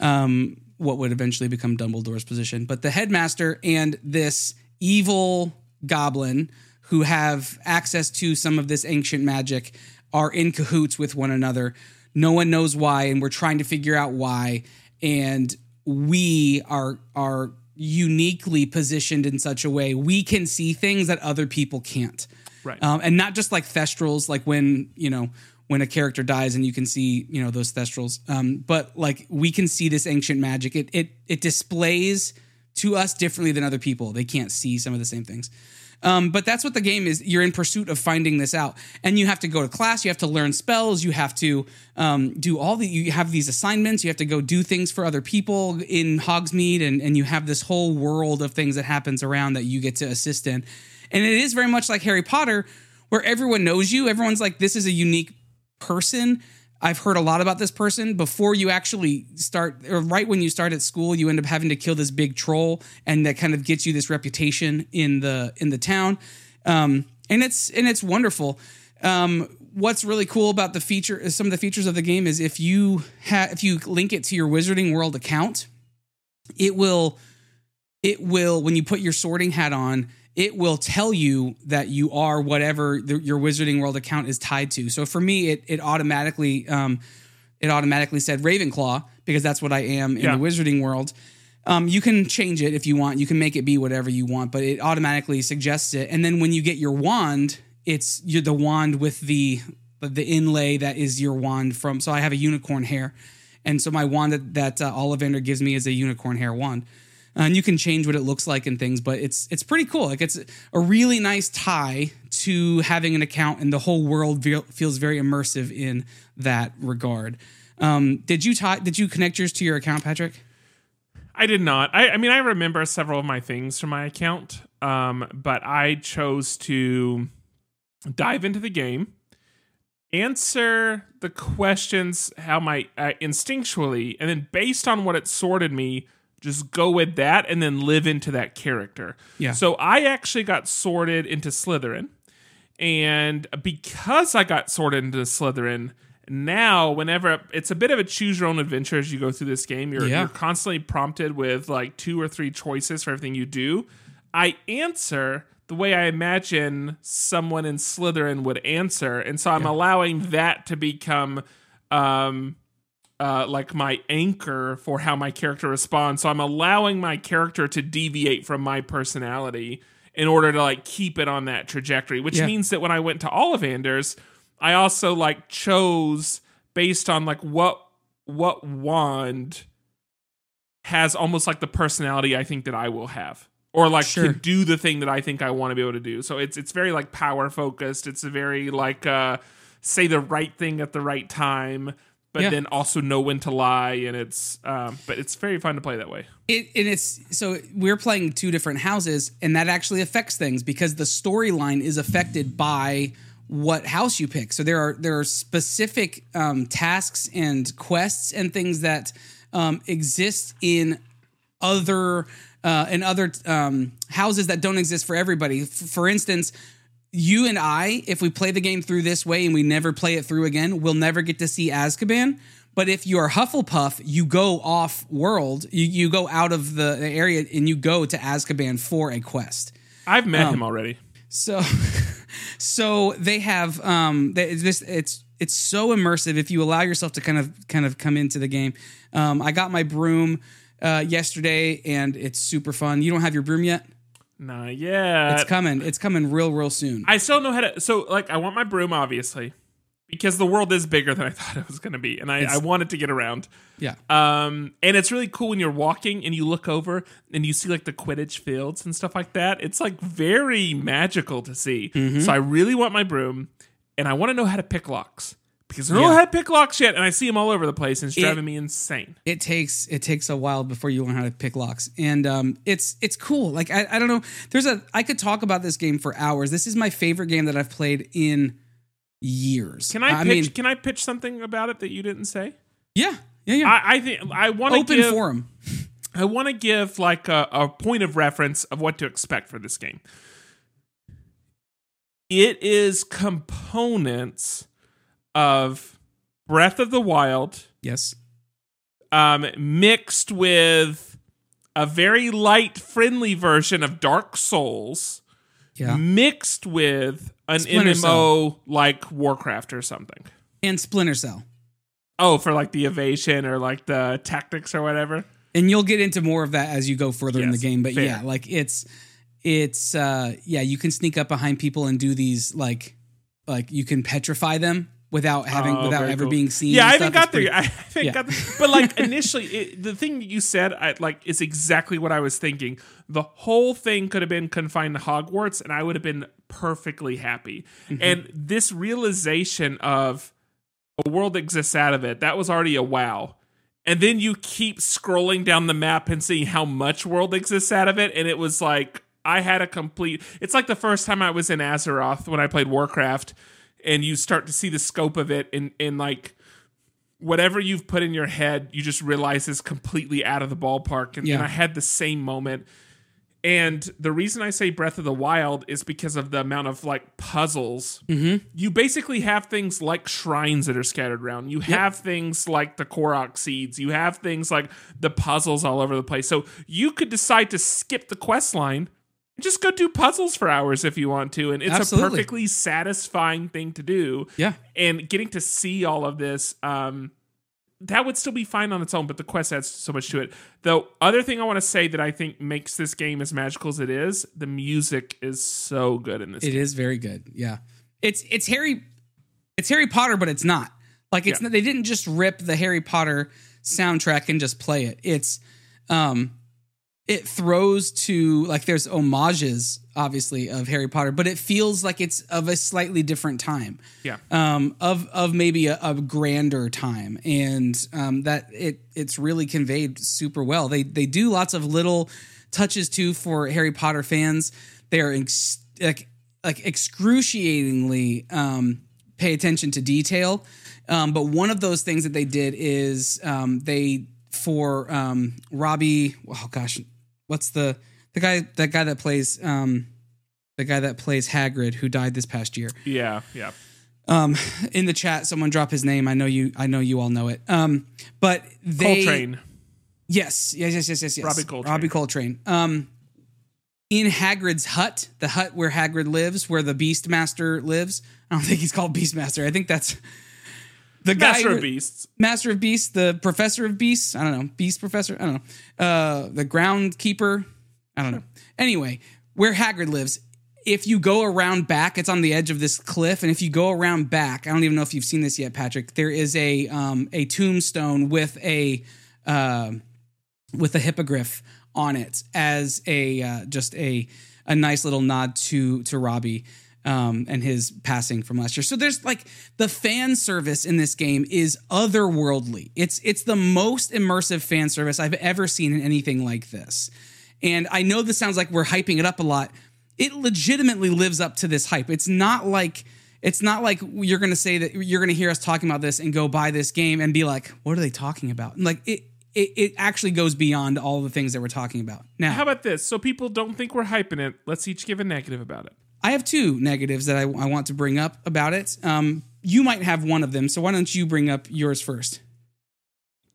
Um, what would eventually become Dumbledore's position, but the headmaster and this evil goblin who have access to some of this ancient magic are in cahoots with one another. No one knows why, and we're trying to figure out why. And we are are uniquely positioned in such a way we can see things that other people can't. Right. Um, and not just like thestrals, like when you know when a character dies and you can see you know those thestrals, um, but like we can see this ancient magic. It it it displays to us differently than other people. They can't see some of the same things. Um, but that's what the game is. You're in pursuit of finding this out, and you have to go to class. You have to learn spells. You have to um, do all the. You have these assignments. You have to go do things for other people in Hogsmeade, and and you have this whole world of things that happens around that you get to assist in. And it is very much like Harry Potter, where everyone knows you. Everyone's like, this is a unique person. I've heard a lot about this person before you actually start, or right when you start at school, you end up having to kill this big troll, and that kind of gets you this reputation in the in the town. Um, and it's and it's wonderful. Um, what's really cool about the feature, some of the features of the game is if you have if you link it to your Wizarding World account, it will it will when you put your sorting hat on it will tell you that you are whatever the, your wizarding world account is tied to. So for me it it automatically um it automatically said ravenclaw because that's what i am in Yeah. the wizarding world. Um, you can change it if you want. You can make it be whatever you want but it automatically suggests it. And then when you get your wand it's you're the wand with the the inlay that is your wand from so i have a unicorn hair. And so my wand that, that uh, Ollivander gives me is a unicorn hair wand. And you can change what it looks like and things, but it's it's pretty cool. Like it's a really nice tie to having an account, and the whole world ve- feels very immersive in that regard. Um, did you tie? Did you connect yours to your account, Patrick? I did not. I, I mean, I remember several of my things from my account, um, but I chose to dive into the game, answer the questions how my uh, instinctually, and then based on what it sorted me, just go with that, and then live into that character. Yeah. So I actually got sorted into Slytherin, and because I got sorted into Slytherin. Now, whenever it's a bit of a choose your own adventure as you go through this game, you're, Yeah. you're constantly prompted with like two or three choices for everything you do. I answer the way I imagine someone in Slytherin would answer, and so I'm allowing that to become um uh like my anchor for how my character responds. So I'm allowing my character to deviate from my personality in order to like keep it on that trajectory, which Yeah. means that when I went to Ollivanders, I also like chose based on like what what wand has almost like the personality I think that I will have. Or like Sure. can do the thing that I think I want to be able to do. So it's it's very like power focused. It's a very like uh say the right thing at the right time. But Yeah. then also know when to lie, and it's um, but it's very fun to play that way. It, and it's so we're playing two different houses, and that actually affects things because the storyline is affected by what house you pick. So there are there are specific um, tasks and quests and things that um, exist in other uh, in other um, houses that don't exist for everybody. F- for instance, you and I, if we play the game through this way and we never play it through again, we'll never get to see Azkaban. But if you are Hufflepuff, you go off world, you, you go out of the area and you go to Azkaban for a quest. I've met Um, him already. So, <laughs> so they have um, they, it's this it's it's so immersive if you allow yourself to kind of kind of come into the game. Um, I got my broom uh, yesterday and it's super fun. You don't have your broom yet? Not yeah. It's coming. It's coming real real soon. I still know how to. So, like, I want my broom, obviously, because the world is bigger than I <laughs> thought it was going to be, and I, I wanted to get around. yeah. Um, and it's really cool when you're walking and you look over and you see like the Quidditch fields and stuff like that. It's like very magical to see. Mm-hmm. So I really want my broom, and I want to know how to pick locks because know Yeah. how to pick locks yet, and I see them all over the place, and it's It- driving me insane. it takes it takes a while before you learn how to pick locks and um it's it's cool like I, I don't know there's a i could talk about this game for hours this is my favorite game that i've played in years Can I, i pitch? mean can I pitch something about it that you didn't say? yeah yeah yeah I, I think I want to open give, forum <laughs> I want to give like a, a point of reference of what to expect for this game. It is components of Breath of the Wild yes um, mixed with a very light, friendly version of Dark Souls, yeah mixed with an Splinter MMO like Warcraft or something. and splinter cell Oh, for like the evasion or like the tactics or whatever. and you'll get into more of that as you go further in the game but fair. yeah like it's it's uh yeah you can sneak up behind people and do these like like you can petrify them without having Oh, without ever cool. being seen Yeah, I haven't got It's pretty- there. <laughs> I haven't Yeah. got there. But like <laughs> initially, it, the thing you said, I, like, is exactly what I was thinking. The whole thing could have been confined to Hogwarts, and I would have been perfectly happy. Mm-hmm. And this realization of a world exists out of it, that was already a wow. And then you keep scrolling down the map and seeing how much world exists out of it, and it was like I had a complete. It's like the first time I was in Azeroth when I played Warcraft, and you start to see the scope of it, and and like whatever you've put in your head, you just realize is completely out of the ballpark. And, Yeah. and I had the same moment. And the reason I say Breath of the Wild is because of the amount of like puzzles. Mm-hmm. You basically have things like shrines that are scattered around. You have things like the Korok seeds. You have things like the puzzles all over the place. So you could decide to skip the quest line just go do puzzles for hours if you want to. And it's Absolutely. a perfectly satisfying thing to do yeah and getting to see all of this um that would still be fine on its own but the quest adds so much to it the other thing i want to say that i think makes this game as magical as it is the music is so good in this It game. is very good. Yeah. It's it's Harry it's Harry Potter but it's not. Like it's Yeah. not, they didn't just rip the Harry Potter soundtrack and just play it. It's um it throws to like there's homages obviously of Harry Potter, but it feels like it's of a slightly different time. yeah Um of of maybe a, a grander time and um that it it's really conveyed super well. They they do lots of little touches too for Harry Potter fans. They are ex- like like excruciatingly um, pay attention to detail. Um, but one of those things that they did is um, they for um, Robbie. Oh gosh, what's the the guy that guy that plays um, the guy that plays Hagrid who died this past year? yeah yeah Um, in the chat, someone drop his name. I know you. I know you all know it. Um, but they coltrane Yes, yes, yes, yes, yes, yes. Robbie Coltrane. Robbie Coltrane. Um, in Hagrid's hut, the hut where Hagrid lives, where the Beastmaster lives. I don't think he's called Beastmaster. I think that's the guy. master of beasts Master of Beasts, the Professor of Beasts. I don't know. Beast Professor. I don't know. Uh, the Groundkeeper. I don't know. Anyway, where Hagrid lives, if you go around back, it's on the edge of this cliff, and if you go around back, I don't even know if you've seen this yet, Patrick. There is a um, a tombstone with a uh, with a hippogriff on it as a uh, just a a nice little nod to to Robbie. Um, and his passing from last year. So there's like the fan service in this game is otherworldly. It's it's the most immersive fan service I've ever seen in anything like this. And I know this sounds like we're hyping it up a lot. It legitimately lives up to this hype. It's not like it's not like you're going to say that you're going to hear us talking about this and go buy this game and be like, "What are they talking about?" And like it it, it actually goes beyond all the things that we're talking about. Now, How about this? So people don't think we're hyping it. Let's each give a negative about it. I have two negatives that I, I want to bring up about it. Um, you might have one of them, so why don't you bring up yours first?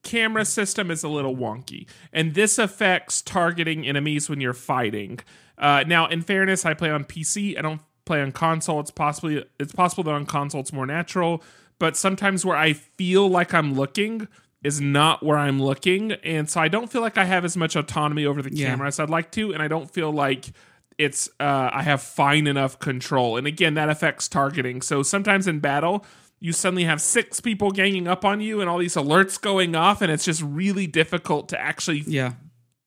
camera system is a little wonky, and this affects targeting enemies when you're fighting. Uh, now, in fairness, I play on PC. I don't play on console. It's possibly it's possible that on console it's more natural, but sometimes where I feel like I'm looking is not where I'm looking, and so I don't feel like I have as much autonomy over the Yeah. camera as I'd like to, and I don't feel like it's uh, I have fine enough control. And again, that affects targeting. So sometimes in battle, you suddenly have six people ganging up on you and all these alerts going off, and it's just really difficult to actually Yeah,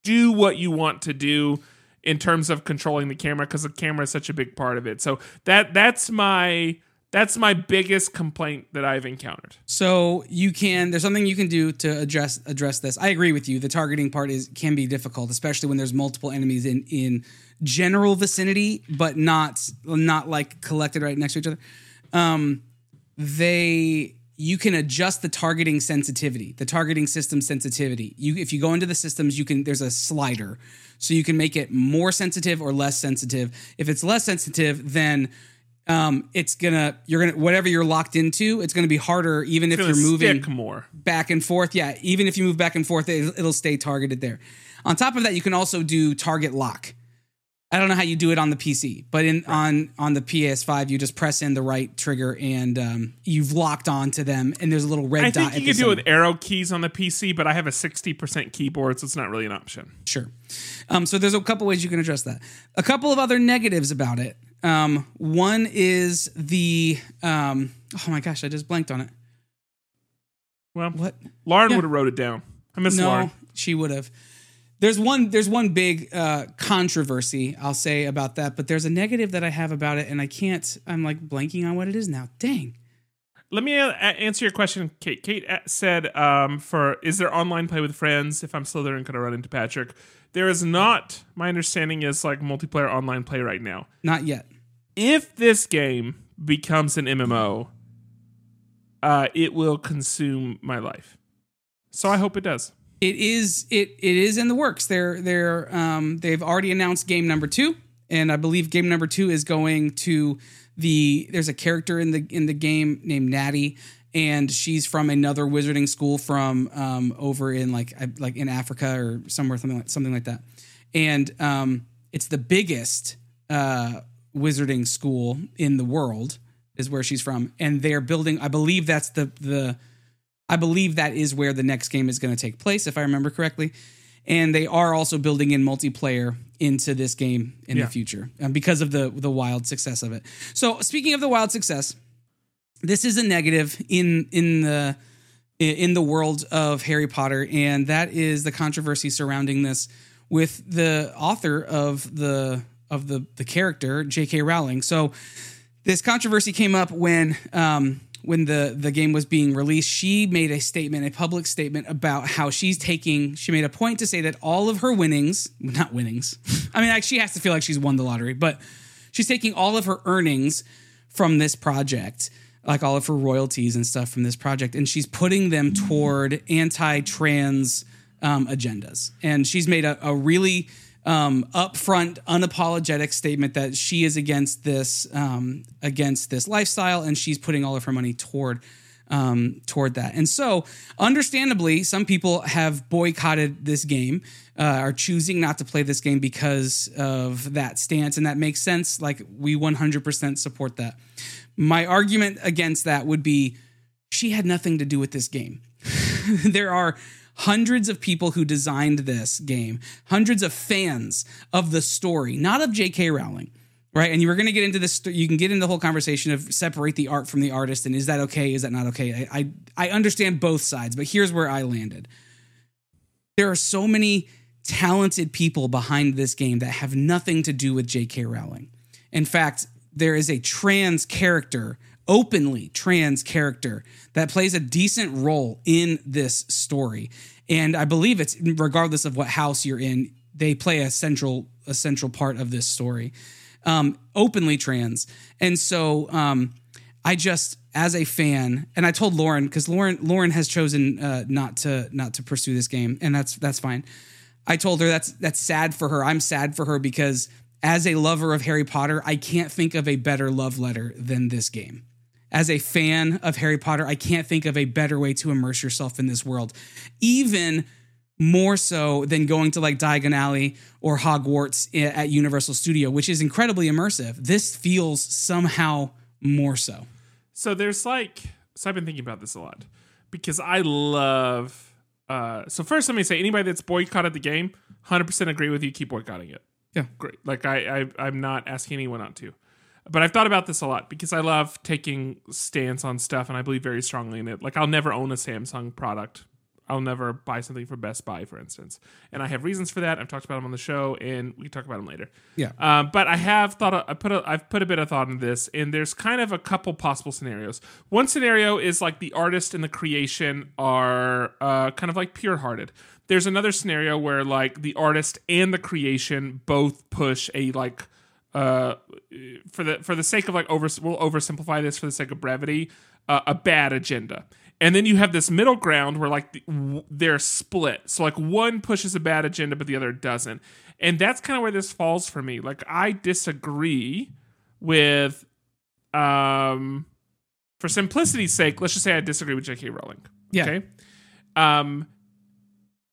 do what you want to do in terms of controlling the camera because the camera is such a big part of it. So that that's my that's my biggest complaint that I've encountered. So you can there's something you can do to address address this. I agree with you. The targeting part is can be difficult, especially when there's multiple enemies in in general vicinity, but not not like collected right next to each other. Um, they you can adjust the targeting sensitivity, the targeting system sensitivity. You if you go into the systems, you can there's a slider. So you can make it more sensitive or less sensitive. If it's less sensitive, then um, it's gonna you're gonna whatever you're locked into, it's gonna be harder even if you're moving more. back and forth. Yeah, even if you move back and forth, it, it'll stay targeted there. On top of that, you can also do target lock. I don't know how you do it on the PC, but in on on the PS5, you just press in the right trigger and um, you've locked onto them, and there's a little red I dot. think you can do it with arrow keys on the PC, but I have a 60% keyboard, so it's not really an option. Sure. Um, so there's a couple ways you can address that. A couple of other negatives about it. Um, one is the um, oh my gosh, I just blanked on it. Well, What? Lauren Yeah. would have wrote it down. I miss no, Lauren. she would have. There's one. There's one big uh, controversy I'll say about that, but there's a negative that I have about it, and I can't. I'm like blanking on what it is now. Dang. Let me uh, answer your question, Kate. Kate uh, said, um, "For is there online play with friends? If I'm Slytherin, could I run into Patrick? There is not. My understanding is like multiplayer online play right now. Not yet. If this game becomes an MMO, uh, it will consume my life. So I hope it does. It is. It it is in the works. They're they're um they've already announced game number two, and I believe game number two is going to the. There's a character in the in the game named Natty. And she's from another wizarding school from um, over in like like in Africa or somewhere something like something like that, and um, it's the biggest uh, wizarding school in the world is where she's from, and they're building. I believe that's the the I believe that is where the next game is going to take place, if I remember correctly. And they are also building in multiplayer into this game in Yeah. the future um, because of the the wild success of it. So speaking of the wild success, this is a negative in in the in the world of Harry Potter, and that is the controversy surrounding this with the author of the of the the character J.K. Rowling. So this controversy came up when um, when the the game was being released. She made a statement, a public statement about how she's taking. She made a point to say that all of her winnings, not winnings. <laughs> I mean, like, she has to feel like she's won the lottery, but she's taking all of her earnings from this project, like all of her royalties and stuff from this project, and she's putting them toward anti-trans um, agendas. And she's made a, a really um, upfront, unapologetic statement that she is against this um, against this lifestyle, and she's putting all of her money toward um, toward that. And so, understandably, some people have boycotted this game, uh, are choosing not to play this game because of that stance, and that makes sense. Like we 100% support that. My argument against that would be she had nothing to do with this game. <laughs> there are hundreds of people who designed this game, hundreds of fans of the story, not of J.K. Rowling, right? And you were going to get into this. You can get into the whole conversation of separate the art from the artist, and is that okay? Is that not okay? I I, I understand both sides, but here's where I landed. There are so many talented people behind this game that have nothing to do with J.K. Rowling. In fact, there is a trans character, openly trans character that plays a decent role in this story. And I believe it's regardless of what house you're in, they play a central a central part of this story. Um, openly trans. And so um, I just as a fan, and I told Lauren because Lauren Lauren has chosen uh, not to not to pursue this game, and that's that's fine. I told her that's that's sad for her. I'm sad for her because as a lover of Harry Potter, I can't think of a better love letter than this game. As a fan of Harry Potter, I can't think of a better way to immerse yourself in this world. Even more so than going to like Diagon Alley or Hogwarts at Universal Studio, which is incredibly immersive. This feels somehow more so. So there's like, so I've been thinking about this a lot because I love. Uh, so first, let me say, anybody that's boycotted the game, hundred percent agree with you. Keep boycotting it. Yeah, great. Like I, I, I'm not asking anyone not to, but I've thought about this a lot because I love taking stance on stuff, and I believe very strongly in it. Like I'll never own a Samsung product I'll never buy something from Best Buy, for instance. And I have reasons for that. I've talked about them on the show, and we can talk about them later. Yeah. Um, but I have thought. I put. A, I've put a bit of thought into this, and there's kind of a couple possible scenarios. One scenario is like the artist and the creation are uh, kind of like pure-hearted. There's another scenario where like the artist and the creation both push a like uh for the for the sake of like over we'll oversimplify this for the sake of brevity uh, a bad agenda. And then you have this middle ground where like the, they're split. So like one pushes a bad agenda but the other doesn't. And that's kind of where this falls for me. Like i disagree with um for simplicity's sake let's just say i disagree with jk rowling Yeah. okay? Um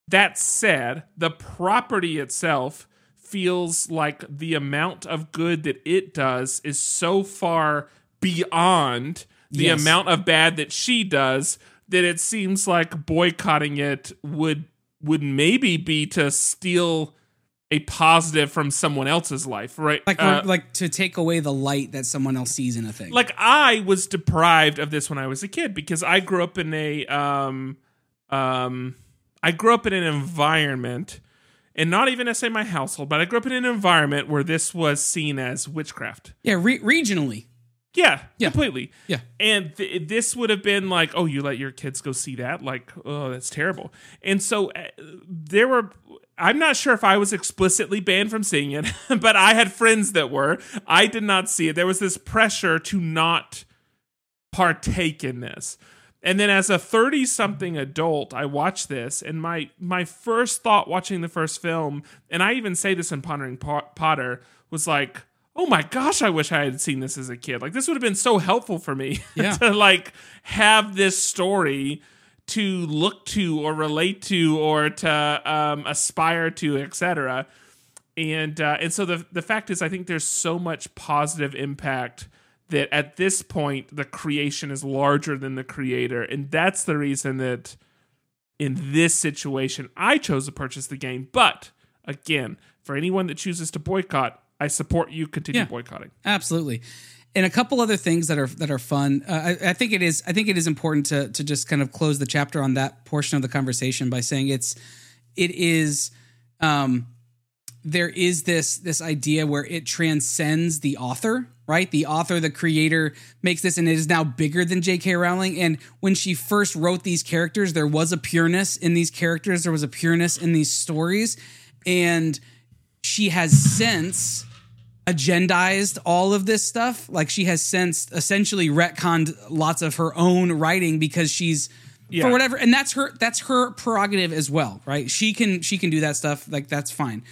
that said the property itself feels like the amount of good that it does is so far beyond the Yes. amount of bad that she does that it seems like boycotting it would would maybe be to steal a positive from someone else's life, right? like Uh, like to take away the light that someone else sees in a thing. like I was deprived of this when I was a kid because I grew up in a um um I grew up in an environment and not even necessarily my household, but I grew up in an environment where this was seen as witchcraft. yeah, re- regionally. Yeah, Yeah. completely. Yeah. And th- this would have been like, oh, you let your kids go see that? Like, oh, that's terrible. And so uh, there were. I'm not sure if I was explicitly banned from seeing it, <laughs> but I had friends that were. I did not see it. There was this pressure to not partake in this. And then as a 30 something adult, I watched this and my my first thought watching the first film, and I even say this in Pondering Potter, was like, "Oh my gosh, I wish I had seen this as a kid. Like this would have been so helpful for me <laughs> Yeah. to like have this story to look to or relate to or to um, aspire to, etc." and uh, and so the the fact is, I think there's so much positive impact that at this point the creation is larger than the creator, and that's the reason that in this situation I chose to purchase the game. But again, for anyone that chooses to boycott, I support you continue Yeah. boycotting. Absolutely. And a couple other things that are that are fun. Uh, I, I think it is. I think it is important to to just kind of close the chapter on that portion of the conversation by saying it's it is um, there is this this idea where it transcends the author, right? The author, the creator makes this, and it is now bigger than J.K. Rowling. And when she first wrote these characters, there was a pureness in these characters. There was a pureness in these stories, and she has since agendized all of this stuff. Like she has since essentially retconned lots of her own writing because she's Yeah. for whatever, and that's her that's her prerogative as well, right? She can she can do that stuff. Like that's fine.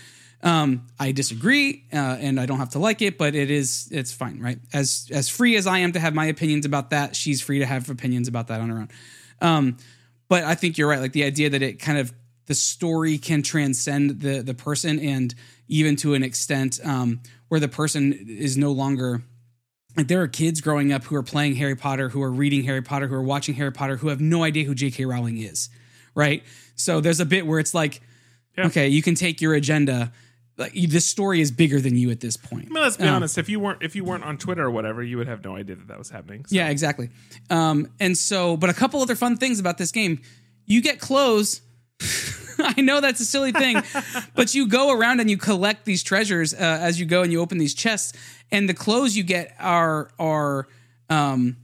Um, I disagree, uh, and I don't have to like it, but it is it's fine, right? As as free as I am to have my opinions about that, she's free to have opinions about that on her own. Um, but I think you're right. Like the idea that it kind of the story can transcend the the person, and even to an extent um, where the person is no longer like there are kids growing up who are playing Harry Potter, who are reading Harry Potter, who are watching Harry Potter, who have no idea who J.K. Rowling is, right? So there's a bit where it's like, Yeah. okay, you can take your agenda. Like this story is bigger than you at this point. I mean, let's be Um, honest. If you weren't if you weren't on Twitter or whatever, you would have no idea that that was happening. So- Yeah, exactly. Um, and so, but a couple other fun things about this game: you get clothes. <laughs> I know that's a silly thing, <laughs> but you go around and you collect these treasures uh, as you go and you open these chests, and the clothes you get are are um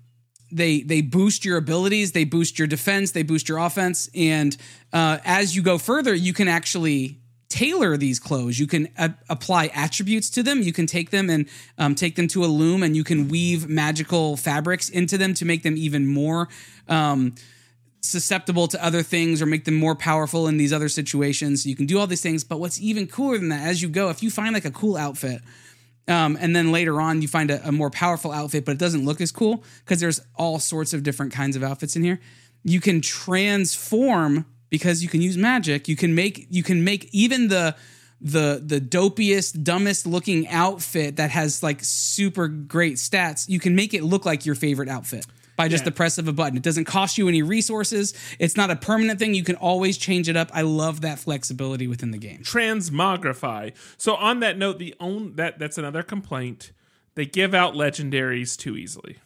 they they boost your abilities, they boost your defense, they boost your offense, and uh, as you go further, you can actually tailor these clothes. You can a- apply attributes to them. You can take them and um, take them to a loom, and you can weave magical fabrics into them to make them even more. Um, susceptible to other things or make them more powerful in these other situations. You can do all these things, but what's even cooler than that, as you go, if you find like a cool outfit, um, and then later on you find a, a more powerful outfit, but it doesn't look as cool because there's all sorts of different kinds of outfits in here. You can transform because you can use magic. You can make you can make even the the the dopiest, dumbest looking outfit that has like super great stats. You can make it look like your favorite outfit by just Yeah. the press of a button. It doesn't cost you any resources. It's not a permanent thing. You can always change it up. I love that flexibility within the game. transmogrify. So on that note, the own that that's another complaint. They give out legendaries too easily.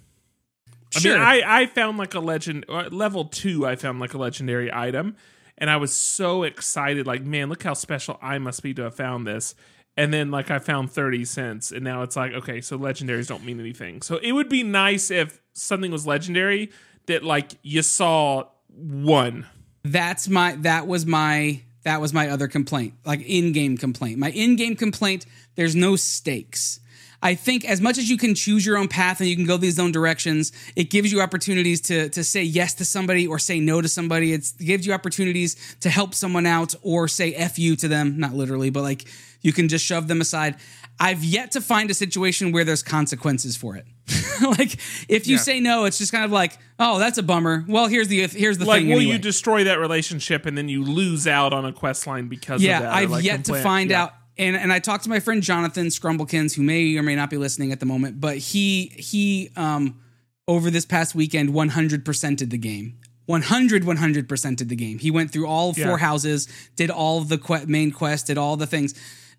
I Sure. mean, I I found like a legend uh, level two. I found like a legendary item, and I was so excited. Like, man, look how special I must be to have found this. And then like I found thirty cents, and now it's like okay, so legendaries don't mean anything. So it would be nice if something was legendary that like you saw one. that's my that was my that was my other complaint like in-game complaint my in-game complaint there's no stakes i think as much as you can choose your own path and you can go these own directions it gives you opportunities to to say yes to somebody or say no to somebody it's, it gives you opportunities to help someone out or say f you to them not literally but like you can just shove them aside i've yet to find a situation where there's consequences for it <laughs> like if you Yeah. say no it's just kind of like oh that's a bummer well here's the here's the Like, thing will anyway. you destroy that relationship and then you lose out on a quest line because yeah, of that? or, I've like, yet to find yeah. out. And and I talked to my friend Jonathan Scrumblekins, who may or may not be listening at the moment, but he he um over this past weekend 100%ed the game. 100 100%ed the game. He went through all four Yeah. houses, did all the que- main quest, did all the things.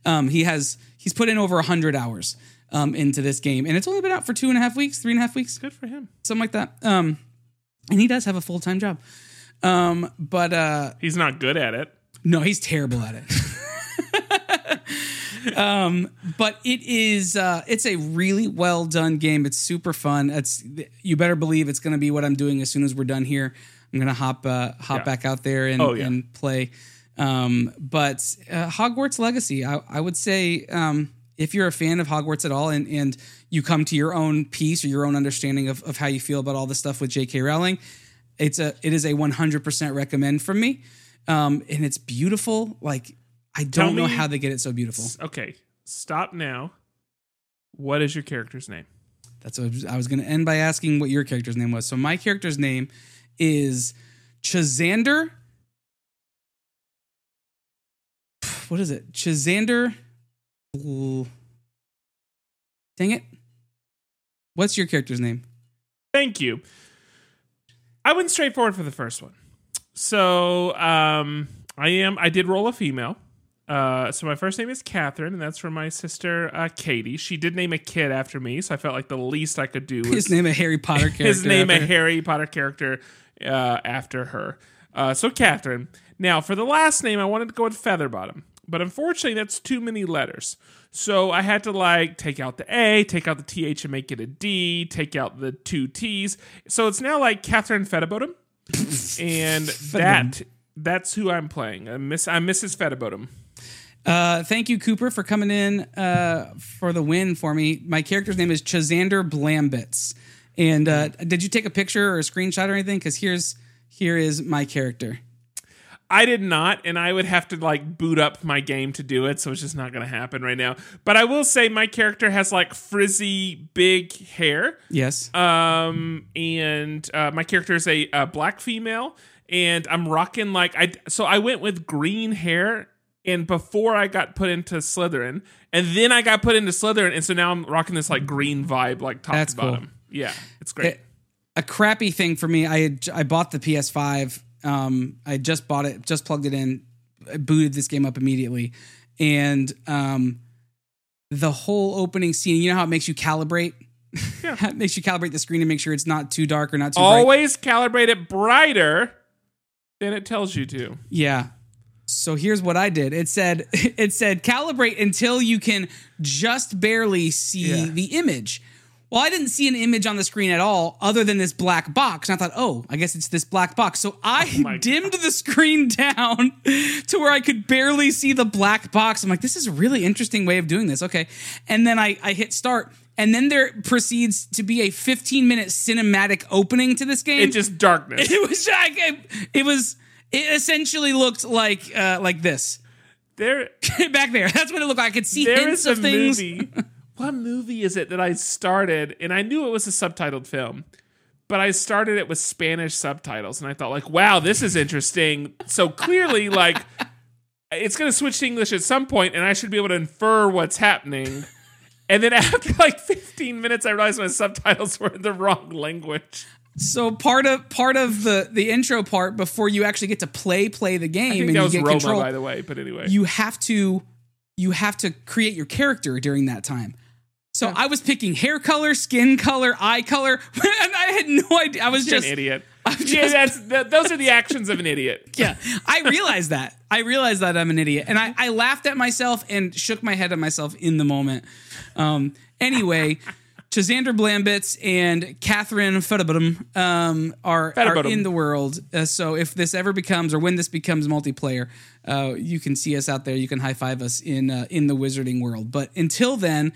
Um, he has he's put in over 100 hours um, into this game, and it's only been out for two and a half weeks, three and a half weeks Good for him. something like that. Um, and he does have a full time job. Um, but uh, He's not good at it. no, he's terrible at it. <laughs> um, but it is uh, it's a really well done game. It's super fun. It's you better believe it's going to be what I'm doing as soon as we're done here. I'm going to hop uh, hop Yeah. back out there and, Oh, yeah. and play. Um, but uh, Hogwarts Legacy, I, I would say um, if you're a fan of Hogwarts at all and, and you come to your own piece or your own understanding of, of how you feel about all the stuff with J.K. Rowling, it's a it is a 100% recommend from me. Um, and it's beautiful. Like I don't know how they get it so beautiful. Okay, stop now. What is your character's name? That's what I was, going to end by asking what your character's name was. So my character's name is Chazander. <sighs> What is it? Chazander. <sighs> Dang it. What's your character's name? Thank you. I went straightforward for the first one. So um, I am. I did roll a female. Uh, so my first name is Catherine, and that's from my sister uh, Katie. She did name a kid after me, so I felt like the least I could do was His name a Harry Potter <laughs> character. his name a Harry Potter character uh, after her. Uh, so Catherine. Now for the last name, I wanted to go with Featherbottom, but unfortunately, that's too many letters. So I had to like take out the A, take out the TH and make it a D, take out the two T's. So it's now like Catherine Featherbottom, <laughs> and that that's who I'm playing. I'm, Miss, I'm Mrs. Featherbottom. Uh, thank you, Cooper, for coming in uh, for the win for me. My character's name is Chazander Blambits. And uh, did you take a picture or a screenshot or anything? Because here's here is my character. I did not, and I would have to like boot up my game to do it, so it's just not going to happen right now. But I will say my character has like frizzy, big hair, Yes. um, and uh, my character is a, a black female, and I'm rocking like I. So I went with green hair, and before I got put into Slytherin, and then I got put into Slytherin, and so now I'm rocking this like green vibe, like top That's to cool. bottom. Yeah, it's great. It- a crappy thing for me. I had, I bought the PS5. Um, I just bought it, just plugged it in, I booted this game up immediately, and um, the whole opening scene. You know how it makes you calibrate. Yeah. <laughs> it makes you calibrate the screen to make sure it's not too dark or not too bright. Always calibrate it brighter than it tells you to. Yeah. So here's what I did. It said <laughs> it said calibrate until you can just barely see Yeah. the image. Well, I didn't see an image on the screen at all other than this black box. And I thought, oh, I guess it's this black box. So I Oh dimmed the screen <laughs> down to where I could barely see the black box. I'm like, this is a really interesting way of doing this. Okay. And then I, I hit start. And then there proceeds to be a 15 minute cinematic opening to this game. It's just darkness. <laughs> it was like it was it essentially looked like uh like this there, <laughs> back there. That's what it looked like. I could see there hints of things. movie. <laughs> what movie is it that I started? And I knew it was a subtitled film, but I started it with Spanish subtitles, and I thought, like, wow, this is interesting. So clearly, <laughs> like, it's going to switch to English at some point, and I should be able to infer what's happening. And then after like 15 minutes, I realized my subtitles were in the wrong language. So part of part of the the intro part before you actually get to play play the game I think and that you was get Roma, control, by the way. But anyway, you have to you have to create your character during that time. So I was picking hair color, skin color, eye color, <laughs> and I had no idea. I was you're just an idiot. <laughs> I'm yeah, that's th- those are the actions of an idiot. <laughs> yeah, I realized that. I realized that I'm an idiot, and I, I laughed at myself and shook my head at myself in the moment. Um, anyway, Chazander Blambitz and Catherine Fedabum um, are, are in the world. Uh, so if this ever becomes, or when this becomes multiplayer, uh, you can see us out there. You can high five us in uh, in the Wizarding world. But until then.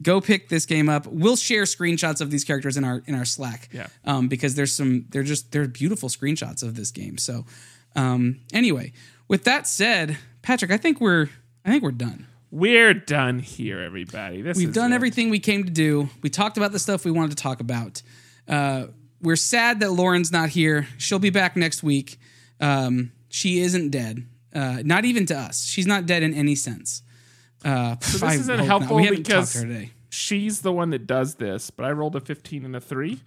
Go pick this game up. We'll share screenshots of these characters in our in our Slack. Yeah. Um, because there's some they're just they're beautiful screenshots of this game. So um, anyway, with that said, Patrick, I think we're I think we're done. We're done here, everybody. This We've done it. everything we came to do. We talked about the stuff we wanted to talk about. Uh, we're sad that Lauren's not here. She'll be back next week. Um, she isn't dead. Uh, not even to us. She's not dead in any sense. Uh, So this isn't helpful We because to her today. she's the one that does this, but I rolled a 15 and a 3.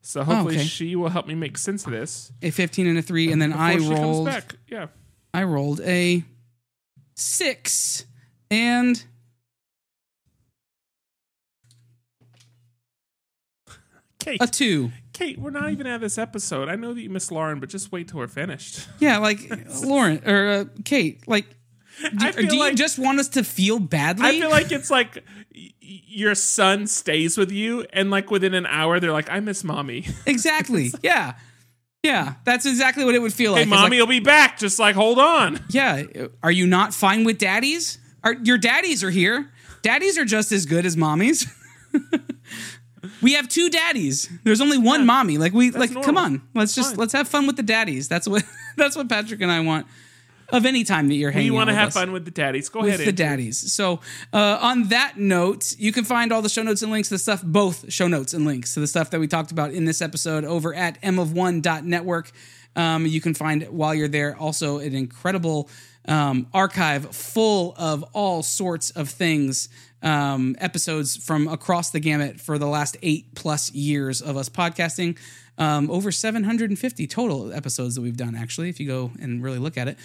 So hopefully okay. she will help me make sense of this. A 15 and a 3 and then I before she rolled comes back. Yeah. I rolled a 6 and Kate, a 2. Kate, we're not even at this episode. I know that you miss Lauren, but just wait till we're finished. <laughs> Yeah, like Lauren or uh, Kate, like do, I feel do you just want us to feel badly? I feel like it's like y- your son stays with you, and like within an hour, they're like, "I miss mommy." <laughs> exactly. yeah. Yeah, that's exactly what it would feel like. hey, It's like, mommy will be back. Just like hold on. yeah, are you not fine with daddies? Are your daddies are here? Daddies are just as good as mommies. <laughs> we have two daddies. There's only one mommy. Like we like come on. Let's just Fine. let's have fun with the daddies. That's what <laughs> that's what Patrick and I want of any time that you're hanging You want to have us. fun with the daddies? Go with ahead. the Andrew. daddies. So, uh, on that note, you can find all the show notes and links to the stuff, both show notes and links to the stuff that we talked about in this episode over at m mof1.network. Um, you can find while you're there also an incredible um, archive full of all sorts of things, um, episodes from across the gamut for the last eight plus years of us podcasting. Um, over 750 total episodes that we've done, actually, if you go and really look at it.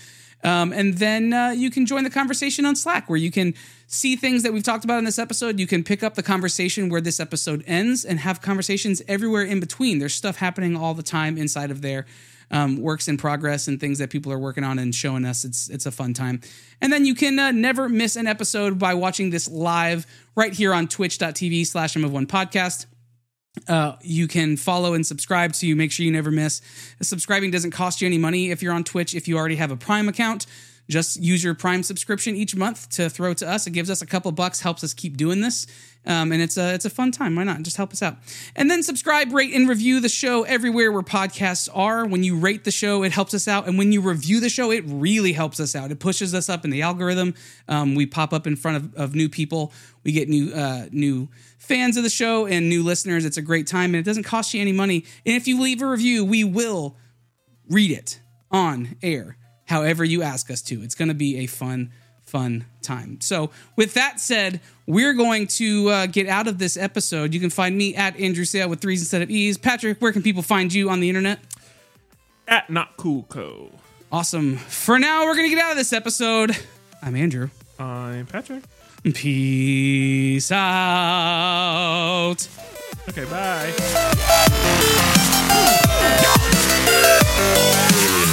Um, and then uh, you can join the conversation on Slack where you can see things that we've talked about in this episode. You can pick up the conversation where this episode ends and have conversations everywhere in between. There's stuff happening all the time inside of there. Um, works in progress and things that people are working on and showing us. It's it's a fun time. And then you can uh, never miss an episode by watching this live right here on twitch.tv slash M of one podcast. Uh, you can follow and subscribe so you make sure you never miss. Subscribing doesn't cost you any money if you're on Twitch. If you already have a Prime account, just use your Prime subscription each month to throw to us. It gives us a couple bucks, helps us keep doing this, um, and it's a it's a fun time. Why not? Just help us out. And then subscribe, rate, and review the show everywhere where podcasts are. When you rate the show, it helps us out, and when you review the show, it really helps us out. It pushes us up in the algorithm. Um, we pop up in front of, of new people. We get new uh, new fans of the show and new listeners. It's a great time, and it doesn't cost you any money. And if you leave a review, we will read it on air, however you ask us to. It's going to be a fun, fun time. So, with that said, we're going to uh, get out of this episode. You can find me at Andrew Sale with threes instead of e's. Patrick, where can people find you on the internet? At Not Cool Co. Awesome. For now, we're going to get out of this episode. I'm Andrew. I'm Patrick. Peace out. Okay, bye. Yeah.